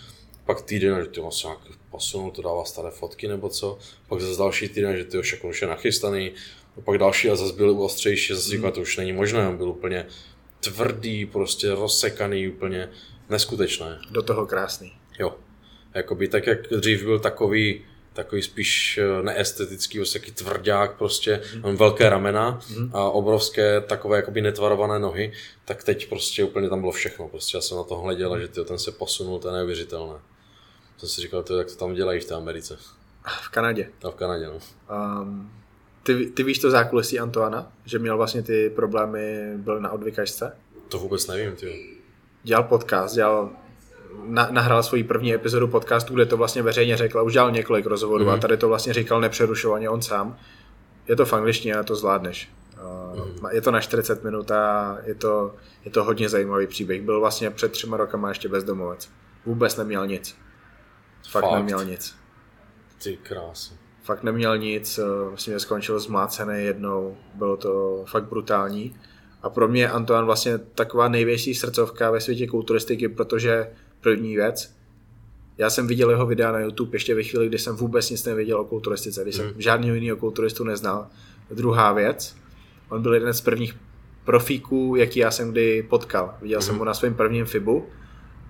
Pak týden, že ty se nějak posunul, to dává staré fotky nebo co. Pak zase další týden, že ty už je nachystaný. A pak další a zase byl ostřejší, zase říkal, to už není možné, on byl úplně tvrdý, prostě rozsekaný, úplně neskutečné. Do toho krásný. Jo. Jakoby tak, jak dřív byl takový, takový spíš eh, neestetický, vlastně taký tvrdák prostě, mm. on velké ramena mm. a obrovské takové jakoby netvarované nohy, tak teď prostě úplně tam bylo všechno, prostě já jsem na to hleděl, že tyjo, ten se posunul, to je neuvěřitelné. Jsem si říkal, tyjo, jak to tam dělají v té Americe. V Kanadě. A v Kanadě, no. Um, ty, ty víš to zákulisí Antoana? Že měl vlastně ty problémy, byl na odvykačce? To vůbec nevím, ty. Dělal podcast, dělal na, nahrál svoji první epizodu podcastu, kde to vlastně veřejně řekl a už dělal několik rozhovorů mm. a mhm. tady to vlastně říkal nepřerušovaně on sám. Je to v angličtině a to zvládneš. Mm. Je to na 40 minut a je to, je to hodně zajímavý příběh. Byl vlastně před třema rokama ještě bezdomovec. Vůbec neměl nic. Fakt, Fakt. neměl nic. Ty krásy. Fakt neměl nic, eh, vlastně skončil zmlácený jednou, bylo to fakt brutální. A pro mě Antoine vlastně taková největší srdcovka ve světě kulturistiky, protože první věc. Já jsem viděl jeho videa na YouTube ještě ve chvíli, kdy jsem vůbec nic nevěděl o kulturistice, když jsem hmm. žádného jiného kulturistu neznal. Druhá věc, on byl jeden z prvních profíků, jaký já jsem kdy potkal. Viděl hmm. jsem ho na svém prvním FIBu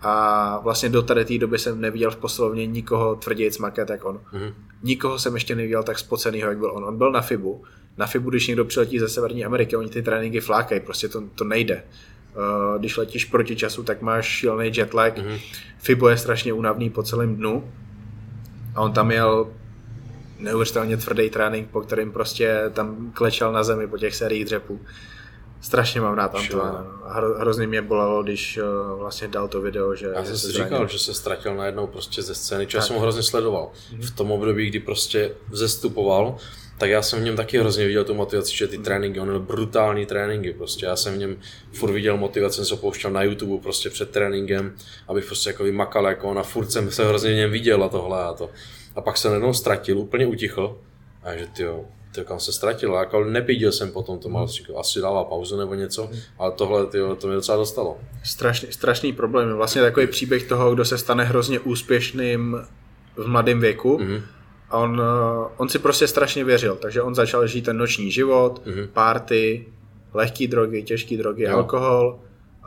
a vlastně do tady té doby jsem neviděl v poslovně nikoho tvrději maket jak on. Hmm. Nikoho jsem ještě neviděl tak spocenýho, jak byl on. On byl na FIBu. Na FIBu, když někdo přiletí ze Severní Ameriky, oni ty tréninky flákají, prostě to, to nejde. Uh, když letíš proti času, tak máš šílený jetlag. Mm-hmm. Fibo je strašně únavný po celém dnu. A on tam jel neuvěřitelně tvrdý trénink, po kterým prostě tam klečel na zemi po těch sériích dřepů. Strašně mám rád Antoine. Hro, hrozně mě bolelo, když uh, vlastně dal to video, že... Já jsem si říkal, že se ztratil najednou prostě ze scény, čo já jsem ho hrozně sledoval. Mm-hmm. V tom období, kdy prostě vzestupoval, tak já jsem v něm taky hrozně viděl tu motivaci, že ty tréninky, on měl brutální tréninky, prostě já jsem v něm furt viděl motivaci, jsem se pouštěl na YouTube prostě před tréninkem, abych prostě jako vymakal jako on a furt jsem se hrozně v něm viděl a tohle a to. A pak se najednou ztratil, úplně utichl a že ty to kam se ztratil, jako nepídil jsem potom to mal, asi dává pauzu nebo něco, ale tohle, tyjo, to mě docela dostalo. Strašný, strašný problém. Vlastně takový příběh toho, kdo se stane hrozně úspěšným v mladém věku, mm-hmm. A on, eh, on si prostě strašně věřil, takže on začal žít ten noční život, mm-hmm. party, lehké drogy, těžké drogy, jo. alkohol,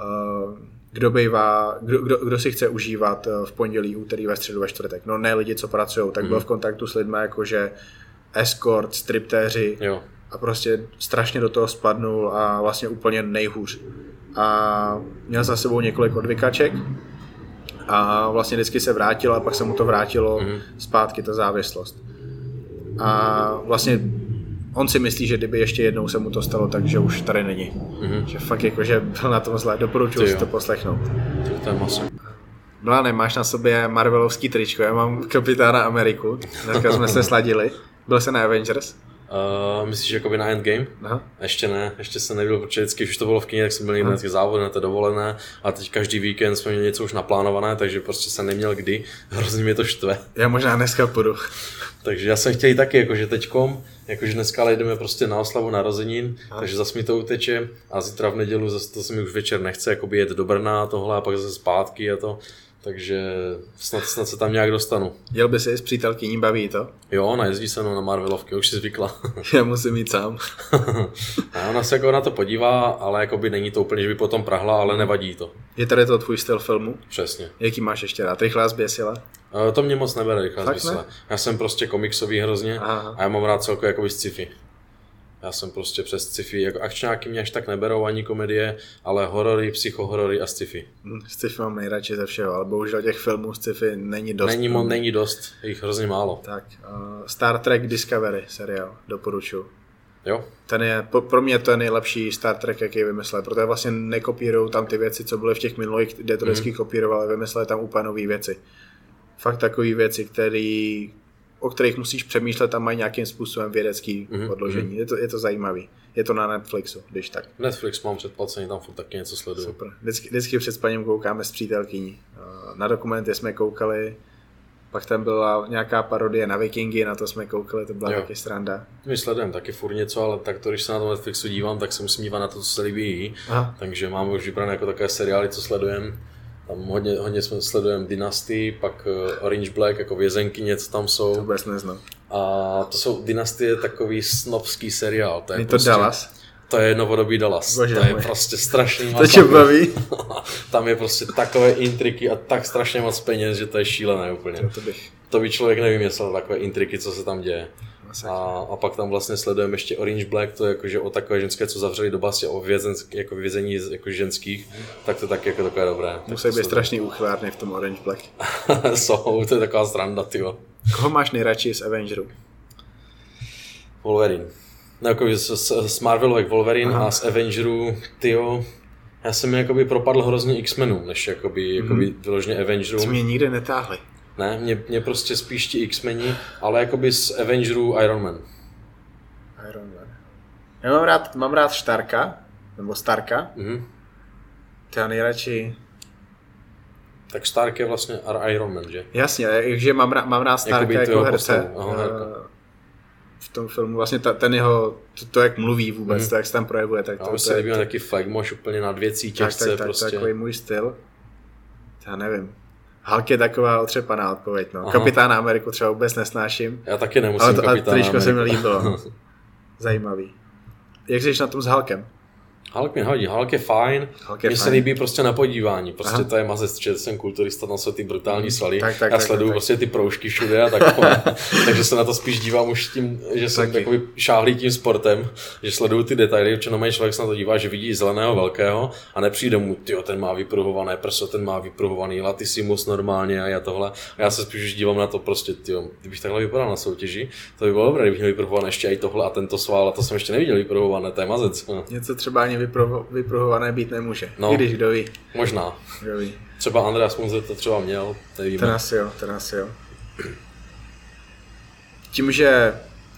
uh, kdo, bývá, kdo, kdo, kdo, si chce užívat eh, v pondělí, úterý, ve středu, ve čtvrtek. No ne lidi, co pracují, tak mm-hmm. byl v kontaktu s lidmi jakože escort, striptéři jo. a prostě strašně do toho spadnul a vlastně úplně nejhůř. A měl za sebou několik odvykaček, a vlastně vždycky se vrátil a pak se mu to vrátilo mm-hmm. zpátky, ta závislost. A vlastně on si myslí, že kdyby ještě jednou se mu to stalo, takže už tady není. Mm-hmm. Že fakt jako, že byl na tom zle, doporučuji si to poslechnout. To je maso. Mlane, máš na sobě Marvelovský tričko, já mám Kapitána Ameriku, dneska jsme se sladili. Byl jsi na Avengers? Uh, myslíš jakoby na Endgame? Aha. Ještě ne, ještě jsem nebyl, protože vždycky už to bylo v kyně, tak jsem byl někde na závody, na té dovolené a teď každý víkend jsme měli něco už naplánované, takže prostě jsem neměl kdy, hrozně mě to štve. Já možná dneska půjdu. takže já jsem chtěl taky, jakože teďkom, jakože dneska ale jdeme prostě na oslavu narozenin, Aha. takže zase mi to uteče a zítra v nedělu zase to se mi už večer nechce jakoby jet do Brna a tohle a pak zase zpátky a to, takže snad, snad se tam nějak dostanu. Jel by si s přítelkyní, baví to? Jo, ona jezdí se mnou na Marvelovky, už si zvykla. Já musím jít sám. a ona se jako na to podívá, ale jako by není to úplně, že by potom prahla, ale nevadí to. Je tady to tvůj styl filmu? Přesně. Jaký máš ještě rád? Rychlá zběsila? Uh, to mě moc nebere, rychlá zběsila. Já jsem prostě komiksový hrozně Aha. a já mám rád celkově jako sci-fi. Já jsem prostě přes sci-fi, jako akčňáky mě až tak neberou ani komedie, ale horory, psychohorory a sci-fi. Hmm, sci-fi mám nejradši ze všeho, ale bohužel těch filmů sci-fi není dost. Není, mo, není dost, jich hrozně málo. Tak, uh, Star Trek Discovery seriál, doporučuji. Jo. Ten je, pro mě to je nejlepší Star Trek, jaký vymyslel, protože vlastně nekopírují tam ty věci, co byly v těch minulých, kde to vždycky mm. kopírovali, vymysleli tam úplně nové věci. Fakt takové věci, které o kterých musíš přemýšlet a mají nějakým způsobem vědecký mm-hmm. podložení. Je to, je to zajímavý. Je to na Netflixu, když tak. Netflix mám předplacený, tam furt taky něco sleduju. Super. Vždycky, vždycky před spaním koukáme s přítelkyní. Eh, na dokumenty jsme koukali, pak tam byla nějaká parodie na Vikingy, na to jsme koukali, to byla jo. taky stranda. My sledujeme taky furt něco, ale tak to, když se na to Netflixu dívám, tak se musím dívat na to, co se líbí. Aha. Takže máme už vybrané jako takové seriály, co sledujeme tam hodně, hodně jsme sledujeme Dynasty, pak eh, Orange Black, jako vězenky, něco tam jsou. To vůbec neznám. A to jsou, Dynasty je takový snobský seriál. To je, je to prostě, Dallas? To je novodobý Dallas. Bože to je můj. prostě strašný To tě baví? tam je prostě takové intriky a tak strašně moc peněz, že to je šílené úplně. To, bych. to by člověk nevymyslel, takové intriky, co se tam děje. A, a, pak tam vlastně sledujeme ještě Orange Black, to je jakože o takové ženské, co zavřeli do basy, o vězen, jako vězení jako ženských, tak to taky jako takové dobré. Musí být strašný úchvárny v tom Orange Black. Jsou, to je taková stranda, ty. Koho máš nejradši z Avengerů? Wolverine. No, jako z, z Marvelových Wolverine Aha. a z Avengerů, tyjo, já jsem mi jakoby propadl hrozně X-menů, než jakoby, jakoby mm. vyloženě Avengerů. Co mě nikdy netáhli. Ne, mě, mě prostě spíš ti X-meni, ale jakoby z Avengerů Iron Man. Iron Man. Já mám rád, mám rád Starka, nebo Starka. Mhm. To já nejradši... Tak Stark je vlastně Iron Man, že? Jasně, že mám, rád, mám rád Starka jako herce. Aha, uh, v tom filmu, vlastně ta, ten jeho, to, to, jak mluví vůbec, mm. to, jak se tam projevuje. Tak to, to se líbí taky flagmoš úplně na dvě těžce tak, tak, prostě. Tak, takový můj styl. Já nevím. Hulk je taková otřepaná odpověď. No. Kapitána Ameriku třeba vůbec nesnáším. Já taky nemusím ale to, ale tričko se mi líbilo. Zajímavý. Jak jsi na tom s Hulkem? Hulk mi hodí, Hulk je fajn, mně se líbí prostě na podívání, prostě Aha. to je mazec, že jsem kulturista, tam jsou ty brutální svaly, tak, tak, já tak, sleduju tak, prostě ty proužky všude a tak, takže se na to spíš dívám už tím, že jsem Taky. takový šáhlý tím sportem, že sleduju ty detaily, že normální člověk se na to dívá, že vidí zeleného velkého a nepřijde mu, ty ten má vypruhované prso, ten má vypruhovaný latissimus normálně a já tohle, a já se spíš už dívám na to prostě, tyjo, kdybych takhle vypadal na soutěži, to by bylo dobré, kdybych měl vypruhované ještě i tohle a tento sval a to jsem ještě neviděl vypruhované, to je mazec. Něco třeba ani vypruhované být nemůže. No, I když kdo ví. Možná. Kdo ví. Třeba Andreas Munzer to třeba měl, nevíme. Ten asi jo, ten asi jo. Tím, že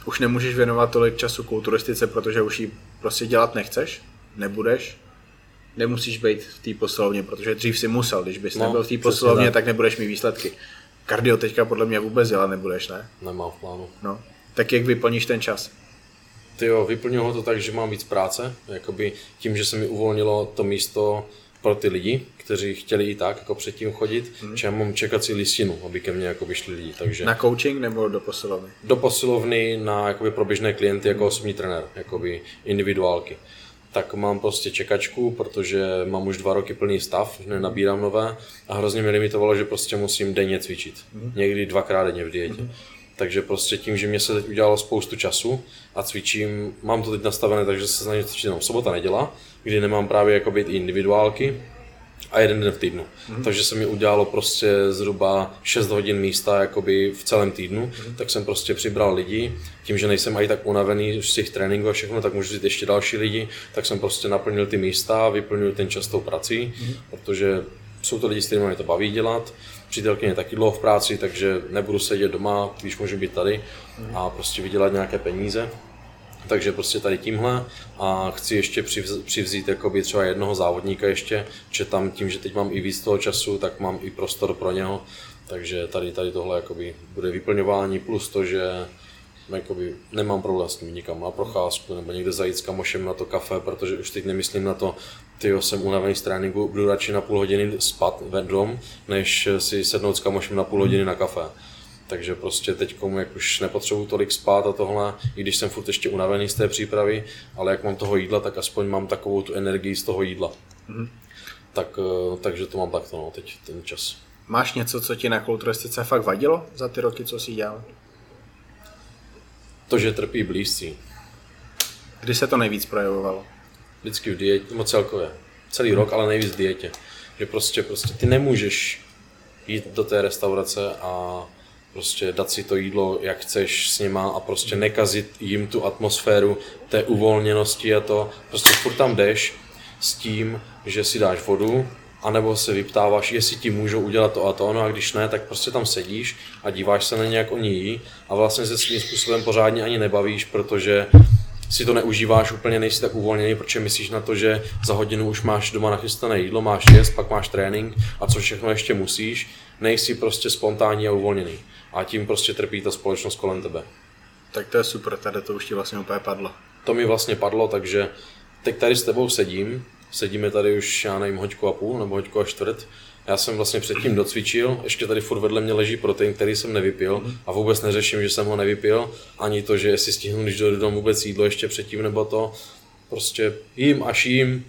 už nemůžeš věnovat tolik času kulturistice, protože už ji prostě dělat nechceš, nebudeš, nemusíš být v té poslovně, protože dřív si musel, když bys no, nebyl v té poslovně, tak. tak nebudeš mít výsledky. Kardio teďka podle mě vůbec dělat nebudeš, ne? Nemám v plánu. No, tak jak vyplníš ten čas? Ty jo, vyplnilo ho to tak, že mám víc práce, jakoby tím, že se mi uvolnilo to místo pro ty lidi, kteří chtěli i tak jako předtím chodit, hmm. že já mám čekací listinu, aby ke mně jako vyšli lidi. Takže na coaching nebo do posilovny? Do posilovny na jakoby pro běžné klienty jako osobní trenér, jakoby individuálky. Tak mám prostě čekačku, protože mám už dva roky plný stav, nenabírám nové a hrozně mi limitovalo, že prostě musím denně cvičit. Hmm. Někdy dvakrát denně v dietě. Hmm. Takže prostě tím, že mě se teď udělalo spoustu času a cvičím, mám to teď nastavené, takže se snažím cvičit jenom sobota, neděla, kdy nemám právě jako být individuálky a jeden den v týdnu. Mm-hmm. Takže se mi udělalo prostě zhruba 6 hodin místa jakoby v celém týdnu, mm-hmm. tak jsem prostě přibral lidi. Tím, že nejsem ani tak unavený z těch tréninků a všechno, tak můžu říct ještě další lidi, tak jsem prostě naplnil ty místa, vyplnil ten čas tou prací, mm-hmm. protože jsou to lidi, s kterými mě to baví dělat přítelkyně taky dlouho v práci, takže nebudu sedět doma, když můžu být tady a prostě vydělat nějaké peníze. Takže prostě tady tímhle a chci ještě přivzít jakoby třeba jednoho závodníka ještě, že tam tím, že teď mám i víc toho času, tak mám i prostor pro něho. Takže tady, tady tohle jakoby bude vyplňování plus to, že jakoby nemám problém s ním nikam na procházku nebo někde zajít s kamošem na to kafe, protože už teď nemyslím na to, ty jsem unavený z tréninku, budu radši na půl hodiny spat ve dom, než si sednout s kamošem na půl hodiny na kafe. Takže prostě teď komu jak už nepotřebuji tolik spát a tohle, i když jsem furt ještě unavený z té přípravy, ale jak mám toho jídla, tak aspoň mám takovou tu energii z toho jídla. Mm-hmm. Tak, eh, takže to mám takto no, teď ten čas. Máš něco, co ti na kulturistice fakt vadilo za ty roky, co jsi dělal? To, že trpí blízcí. Kdy se to nejvíc projevovalo? Vždycky v dietě, no celkově. Celý rok, ale nejvíc v dietě. Že prostě, prostě ty nemůžeš jít do té restaurace a prostě dát si to jídlo, jak chceš s nima a prostě nekazit jim tu atmosféru té uvolněnosti a to. Prostě furt tam jdeš s tím, že si dáš vodu, anebo se vyptáváš, jestli ti můžou udělat to a to, no a když ne, tak prostě tam sedíš a díváš se na ně, jak oni jí a vlastně se svým způsobem pořádně ani nebavíš, protože si to neužíváš úplně, nejsi tak uvolněný, protože myslíš na to, že za hodinu už máš doma nachystané jídlo, máš jíst, pak máš trénink a co všechno ještě musíš, nejsi prostě spontánní a uvolněný. A tím prostě trpí ta společnost kolem tebe. Tak to je super, tady to už ti vlastně úplně padlo. To mi vlastně padlo, takže teď tady s tebou sedím, sedíme tady už, já nevím, hoďku a půl nebo hoďku a čtvrt. Já jsem vlastně předtím docvičil, ještě tady furt vedle mě leží protein, který jsem nevypil a vůbec neřeším, že jsem ho nevypil, ani to, že jestli stihnu, když dojdu domů vůbec jídlo ještě předtím nebo to. Prostě jím až jím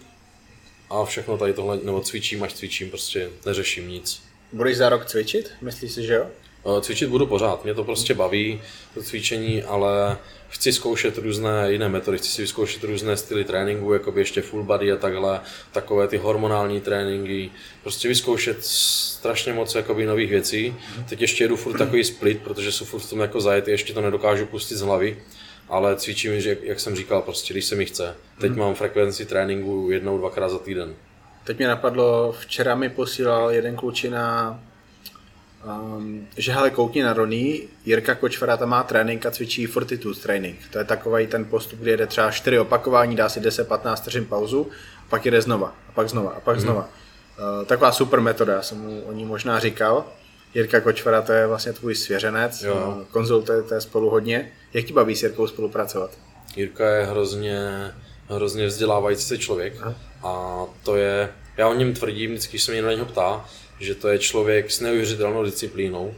a všechno tady tohle, nebo cvičím až cvičím, prostě neřeším nic. Budeš za rok cvičit? Myslíš si, že jo? Eh, cvičit budu pořád, mě to prostě baví, to cvičení, ale chci zkoušet různé jiné metody, chci si vyzkoušet různé styly tréninku, jako by ještě full body a takhle, takové ty hormonální tréninky, prostě vyzkoušet strašně moc jakoby nových věcí. Teď ještě jedu furt takový split, protože jsou furt v tom jako zajetý, ještě to nedokážu pustit z hlavy, ale cvičím, že, jak jsem říkal, prostě když se mi chce. Teď mám frekvenci tréninku jednou, dvakrát za týden. Teď mě napadlo, včera mi posílal jeden klučina Um, že hele, koukni na Rony, Jirka Kočvara tam má trénink a cvičí fortitude training. To je takový ten postup, kdy jede třeba 4 opakování, dá si 10-15 vteřin pauzu, pak jede znova, a pak znova, a pak mm. znova. Uh, taková super metoda, já jsem mu o ní možná říkal. Jirka Kočvara, to je vlastně tvůj svěřenec, jo. Uh, konzultujete spolu hodně. Jak ti baví s Jirkou spolupracovat? Jirka je hrozně, hrozně vzdělávající se člověk Aha. a to je, já o něm tvrdím, vždycky se mě na něho ptá, že to je člověk s neuvěřitelnou disciplínou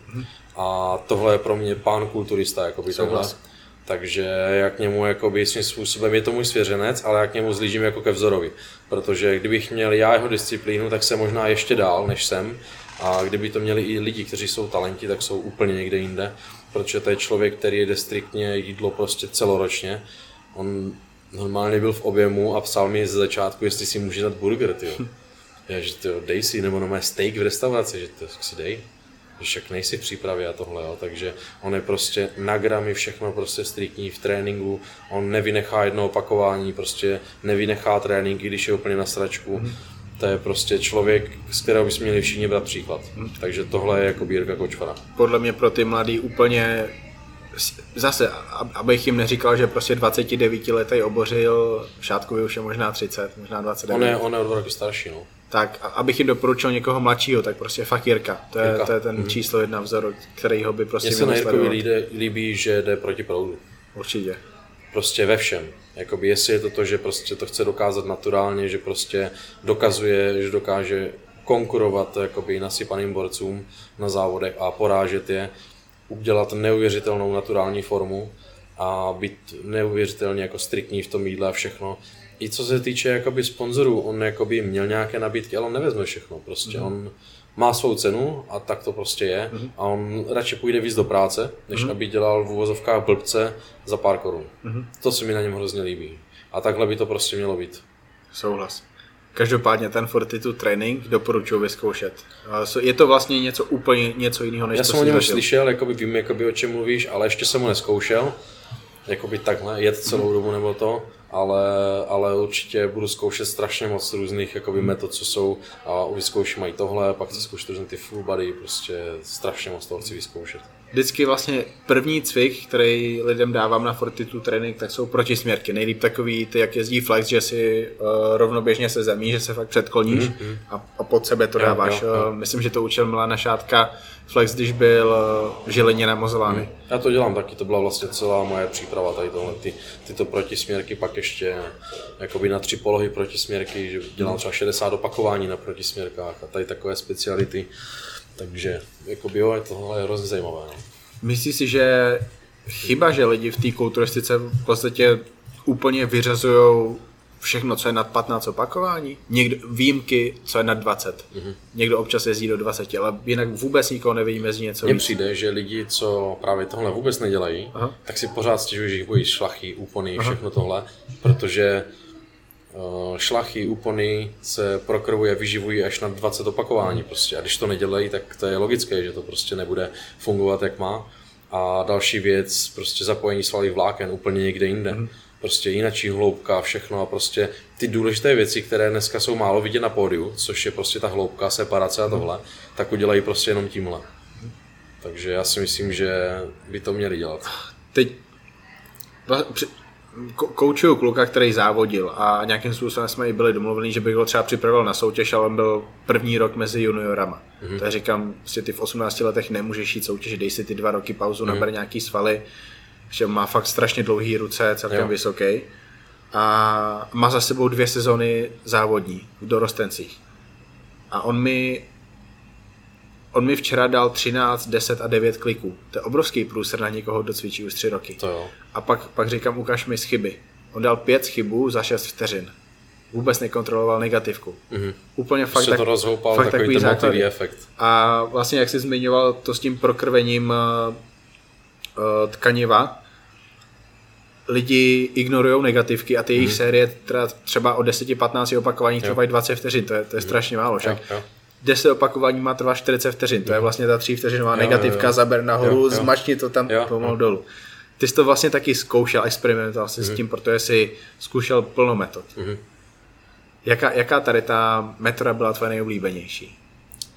a tohle je pro mě pán kulturista, jakoby tohle. Takže já k němu jakoby svým způsobem, je to můj svěřenec, ale já k němu zlížím jako ke vzorovi. Protože kdybych měl já jeho disciplínu, tak jsem možná ještě dál, než jsem. A kdyby to měli i lidi, kteří jsou talenti, tak jsou úplně někde jinde. Protože to je člověk, který jede striktně jídlo prostě celoročně. On normálně byl v objemu a psal mi ze začátku, jestli si může dát burger, tyjo. Já, že to dej si, nebo no steak v restauraci, že to si dej. Že však nejsi v přípravě a tohle, jo. takže on je prostě na gramy všechno prostě striktní v tréninku, on nevynechá jedno opakování, prostě nevynechá trénink, i když je úplně na sračku. Mm. To je prostě člověk, z kterého bychom měli všichni brát příklad. Mm. Takže tohle je jako Bírka Kočvara. Podle mě pro ty mladý úplně zase, abych jim neříkal, že prostě 29 letý obořil, Šátkovi už je možná 30, možná 29. On je, on je o dva roky starší, no tak abych jim doporučil někoho mladšího, tak prostě fakt Jirka. To je, Jirka. To je ten mm-hmm. číslo jedna vzor, který ho by prostě Mně se na Jirkovi líbí, líbí, že jde proti proudu. Určitě. prostě ve všem. Jakoby jestli je to to, že prostě to chce dokázat naturálně, že prostě dokazuje, že dokáže konkurovat jakoby nasypaným borcům na závodech a porážet je, udělat neuvěřitelnou naturální formu a být neuvěřitelně jako striktní v tom jídle a všechno. I co se týče jakoby sponzorů, on jakoby měl nějaké nabídky, ale on nevezme všechno. Prostě mm. on má svou cenu a tak to prostě je. Mm. A on radši půjde víc do práce, než mm. aby dělal v uvozovkách blbce za pár korun. Mm. To se mi na něm hrozně líbí. A takhle by to prostě mělo být. Souhlas. Každopádně ten Fortitude Training doporučuji vyzkoušet. Je to vlastně něco úplně něco jiného, než Já jsem o něm slyšel, jakoby vím, jakoby, o čem mluvíš, ale ještě jsem ho neskoušel. Jakoby takhle, jet celou dobu nebo to ale, ale určitě budu zkoušet strašně moc různých jakoby, metod, co jsou a vyzkouším mají tohle, pak chci zkoušet různé ty full body, prostě strašně moc toho chci vyzkoušet. Vždycky vlastně první cvik, který lidem dávám na Fortitude trénink, tak jsou protisměrky. Nejlíp takový, ty jak jezdí flex, že si uh, rovnoběžně se zemí, že se fakt předkloníš mm-hmm. a, a pod sebe to dáváš. Jo, jo, jo. Myslím, že to učil Milana Šátka Flex, když byl v Žilině na Mozolány. Hmm. Já to dělám taky, to byla vlastně celá moje příprava tady tohle, ty, tyto protisměrky, pak ještě jakoby na tři polohy protisměrky, že dělám třeba 60 opakování na protisměrkách a tady takové speciality, takže jakoby jo, tohle je hrozně zajímavé. No. Myslíš si, že chyba, že lidi v té kulturistice v podstatě úplně vyřazují všechno, co je nad 15 opakování, někdo, výjimky, co je nad 20. Mm-hmm. Někdo občas jezdí do 20, ale jinak vůbec nikoho nevidíme jezdí něco Mně přijde, že lidi, co právě tohle vůbec nedělají, Aha. tak si pořád stěžují, že jich bojí šlachy, úpony, Aha. všechno tohle, protože šlachy, úpony se prokrvuje, vyživují až na 20 opakování prostě. A když to nedělají, tak to je logické, že to prostě nebude fungovat, jak má. A další věc, prostě zapojení svalých vláken úplně někde jinde. Mm-hmm prostě jinačí hloubka, všechno a prostě ty důležité věci, které dneska jsou málo vidět na pódiu, což je prostě ta hloubka, separace a tohle, tak udělají prostě jenom tímhle. Takže já si myslím, že by to měli dělat. Teď koučuju kluka, který závodil a nějakým způsobem jsme i byli domluveni, že bych ho třeba připravil na soutěž, ale on byl první rok mezi juniorama. Mm-hmm. Takže říkám, že ty v 18 letech nemůžeš jít soutěž, dej si ty dva roky pauzu, mm-hmm. naber nějaký svaly, že má fakt strašně dlouhý ruce, celkem jo. vysoký. A má za sebou dvě sezony závodní v dorostencích. A on mi on mi včera dal 13, 10 a 9 kliků. To je obrovský průser na někoho, kdo cvičí už 3 roky. To jo. A pak, pak říkám, ukaž mi z chyby. On dal 5 chybů za 6 vteřin. Vůbec nekontroloval negativku. Mm-hmm. Úplně fakt, tak, to rozhoupal, fakt takový, takový ten efekt. A vlastně, jak jsi zmiňoval to s tím prokrvením uh, tkaniva, lidi ignorují negativky a ty jejich hmm. série třeba o 10-15 opakování trvají 20 vteřin, to je, to je strašně málo. Však. Jo, jo. 10 opakování má trvá 40 vteřin, to je vlastně ta 3 vteřinová negativka, jo, jo. zaber nahoru, jo, jo. zmačni to tam jo, pomalu jo. dolů. Ty jsi to vlastně taky zkoušel, experimentoval si mm. s mhm. tím, protože jsi zkoušel plno metod. Mm. Jaká, jaká tady ta metoda byla tvoje nejoblíbenější?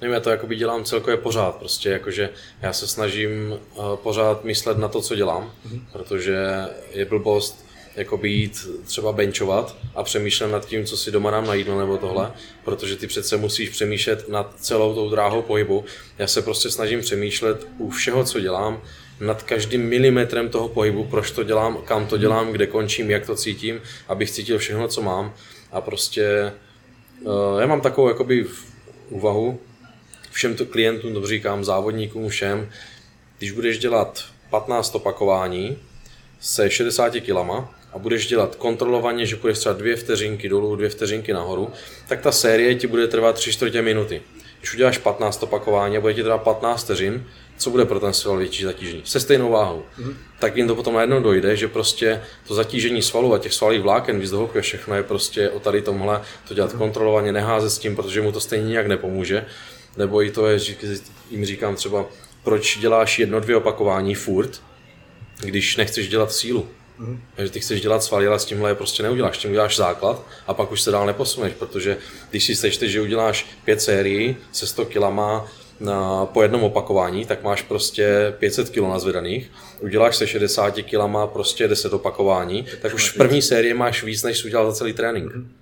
Nevím, já to jakoby dělám celkově pořád, prostě jakože já se snažím uh, pořád myslet na to, co dělám, mm-hmm. protože je blbost jakoby jít třeba benchovat a přemýšlet nad tím, co si doma dám na jídlo nebo tohle, protože ty přece musíš přemýšlet nad celou tou dráhou pohybu. Já se prostě snažím přemýšlet u všeho, co dělám, nad každým milimetrem toho pohybu, proč to dělám, kam to dělám, kde končím, jak to cítím, abych cítil všechno, co mám. A prostě uh, já mám takovou jakoby úvahu, všem to klientům to říkám, závodníkům, všem, když budeš dělat 15 opakování se 60 kilama a budeš dělat kontrolovaně, že půjdeš třeba dvě vteřinky dolů, dvě vteřinky nahoru, tak ta série ti bude trvat 3 čtvrtě minuty. Když uděláš 15 opakování a bude ti trvat 15 vteřin, co bude pro ten sval větší zatížení? Se stejnou váhou. Mm-hmm. Tak jim to potom najednou dojde, že prostě to zatížení svalů a těch svalých vláken, víc do všechno je prostě o tady tomhle, to dělat mm-hmm. kontrolovaně, neházet s tím, protože mu to stejně nijak nepomůže. Nebo i to je, jim říkám třeba, proč děláš jedno, dvě opakování furt, když nechceš dělat sílu. Mm. Takže ty chceš dělat svaly, ale s tímhle prostě neuděláš. Tím uděláš základ a pak už se dál neposuneš, protože když si sečteš, že uděláš pět sérií se 100 kilama na, po jednom opakování, tak máš prostě 500 kg nazvedaných. Uděláš se 60 kilama prostě 10 opakování, tak už v první sérii máš víc, než jsi udělal za celý trénink. Mm.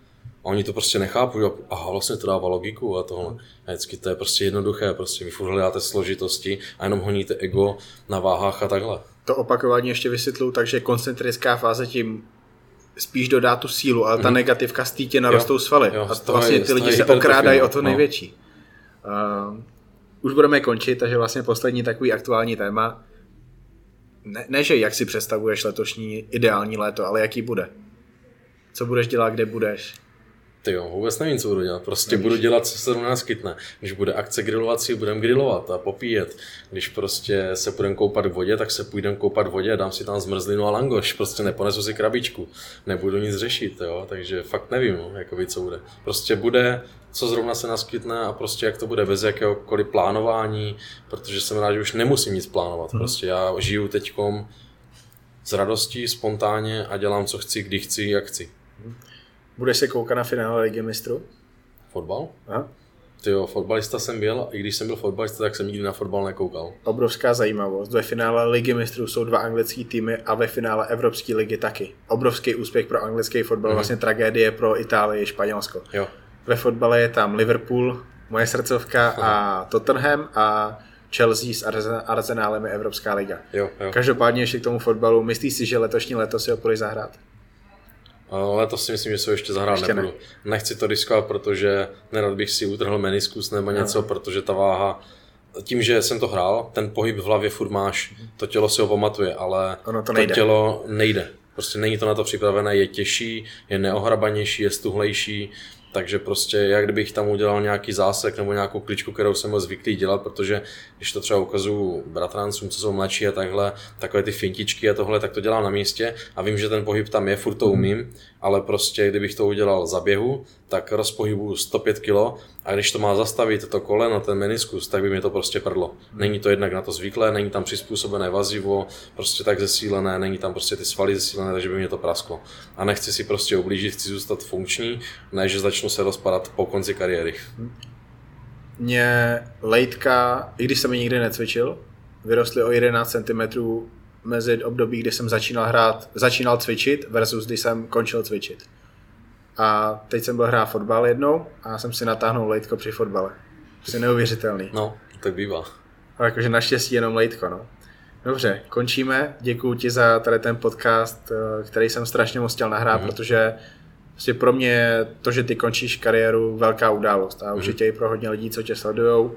A oni to prostě nechápou, že aha, vlastně to dává logiku a tohle. A vždycky to je prostě jednoduché, prostě vy furt hledáte složitosti a jenom honíte ego na váhách a takhle. To opakování ještě vysvětluju, takže koncentrická fáze tím spíš dodá tu sílu, ale ta mm. negativka z títě narostou svaly. Jo, a vlastně ty lidi se okrádají o to no. největší. Uh, už budeme končit, takže vlastně poslední takový aktuální téma. Ne, ne, že jak si představuješ letošní ideální léto, ale jaký bude. Co budeš dělat, kde budeš? Ty jo, vůbec nevím, co budu dělat. Prostě Nevíš. budu dělat, co se do nás kytne. Když bude akce grilovací, budeme grilovat a popíjet. Když prostě se budeme koupat v vodě, tak se půjdeme koupat v vodě a dám si tam zmrzlinu a langoš. Prostě neponesu si krabičku. Nebudu nic řešit, jo. Takže fakt nevím, no, jakoby, co bude. Prostě bude, co zrovna se naskytne a prostě jak to bude bez jakéhokoliv plánování, protože jsem rád, že už nemusím nic plánovat. Hmm. Prostě já žiju teďkom s radostí, spontánně a dělám, co chci, kdy chci, jak chci. Budeš se koukat na finále Ligy mistrů? Fotbal? Aha. Ty jo, fotbalista jsem byl, i když jsem byl fotbalista, tak jsem nikdy na fotbal nekoukal. Obrovská zajímavost. Ve finále Ligy mistrů jsou dva anglické týmy a ve finále Evropské ligy taky. Obrovský úspěch pro anglický fotbal, mm-hmm. vlastně tragédie pro Itálii a Španělsko. Jo. Ve fotbale je tam Liverpool, moje srdcovka a Tottenham a Chelsea s Arsenálem je Evropská liga. Jo, jo. Každopádně ještě k tomu fotbalu, myslíš si, že letošní leto si ho půjdeš zahrát? Ale to si myslím, že se ještě zahrát ještě nebudu. Ne. Nechci to riskovat, protože nerad bych si utrhl meniskus nebo něco, no. protože ta váha, tím, že jsem to hrál, ten pohyb v hlavě furt máš, to tělo si ho pamatuje, ale ono to, nejde. to tělo nejde. Prostě není to na to připravené, je těžší, je neohrabanější, je stuhlejší, takže prostě jak kdybych tam udělal nějaký zásek nebo nějakou kličku, kterou jsem byl zvyklý dělat, protože když to třeba ukazuju bratrancům, co jsou mladší a takhle, takové ty fintičky a tohle, tak to dělám na místě. A vím, že ten pohyb tam je, furt to umím, ale prostě kdybych to udělal za běhu, tak rozpohybuju 105 kg a když to má zastavit to koleno, ten meniskus, tak by mi to prostě prdlo. Není to jednak na to zvyklé, není tam přizpůsobené vazivo, prostě tak zesílené, není tam prostě ty svaly zesílené, takže by mě to prasklo. A nechci si prostě ublížit, chci zůstat funkční, ne, že začnu se rozpadat po konci kariéry. Mě lejtka, i když jsem ji nikdy necvičil, vyrostly o 11 cm mezi období, kdy jsem začínal hrát, začínal cvičit versus kdy jsem končil cvičit. A teď jsem byl hrát fotbal jednou a jsem si natáhnul lejtko při fotbale. Prostě neuvěřitelný. No, tak bývá. Ale jakože naštěstí jenom lejtko, no. Dobře, končíme. Děkuji ti za tady ten podcast, eh, který jsem strašně moc chtěl nahrát, mm-hmm. protože prostě pro mě to, že ty končíš kariéru, velká událost a mm-hmm. určitě i pro hodně lidí, co tě sledují.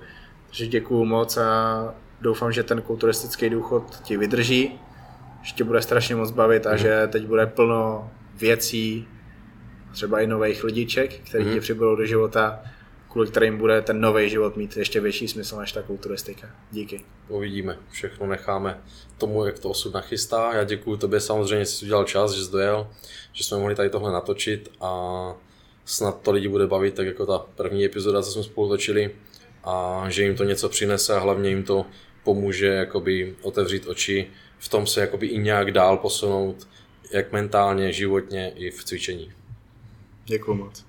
Takže děkuji moc a doufám, že ten kulturistický důchod ti vydrží, že tě bude strašně moc bavit a mm-hmm. že teď bude plno věcí, třeba i nových lidiček, který mm-hmm. ti přibudou do života, kvůli kterým bude ten nový život mít ještě větší smysl než ta kulturistika. Díky. Uvidíme, všechno necháme tomu, jak to osud nachystá. Já děkuji tobě samozřejmě, že jsi udělal čas, že jsi dojel, že jsme mohli tady tohle natočit a snad to lidi bude bavit, tak jako ta první epizoda, co jsme spolu točili a že jim to něco přinese a hlavně jim to pomůže jakoby otevřít oči, v tom se jakoby i nějak dál posunout, jak mentálně, životně i v cvičení. Děkuji moc.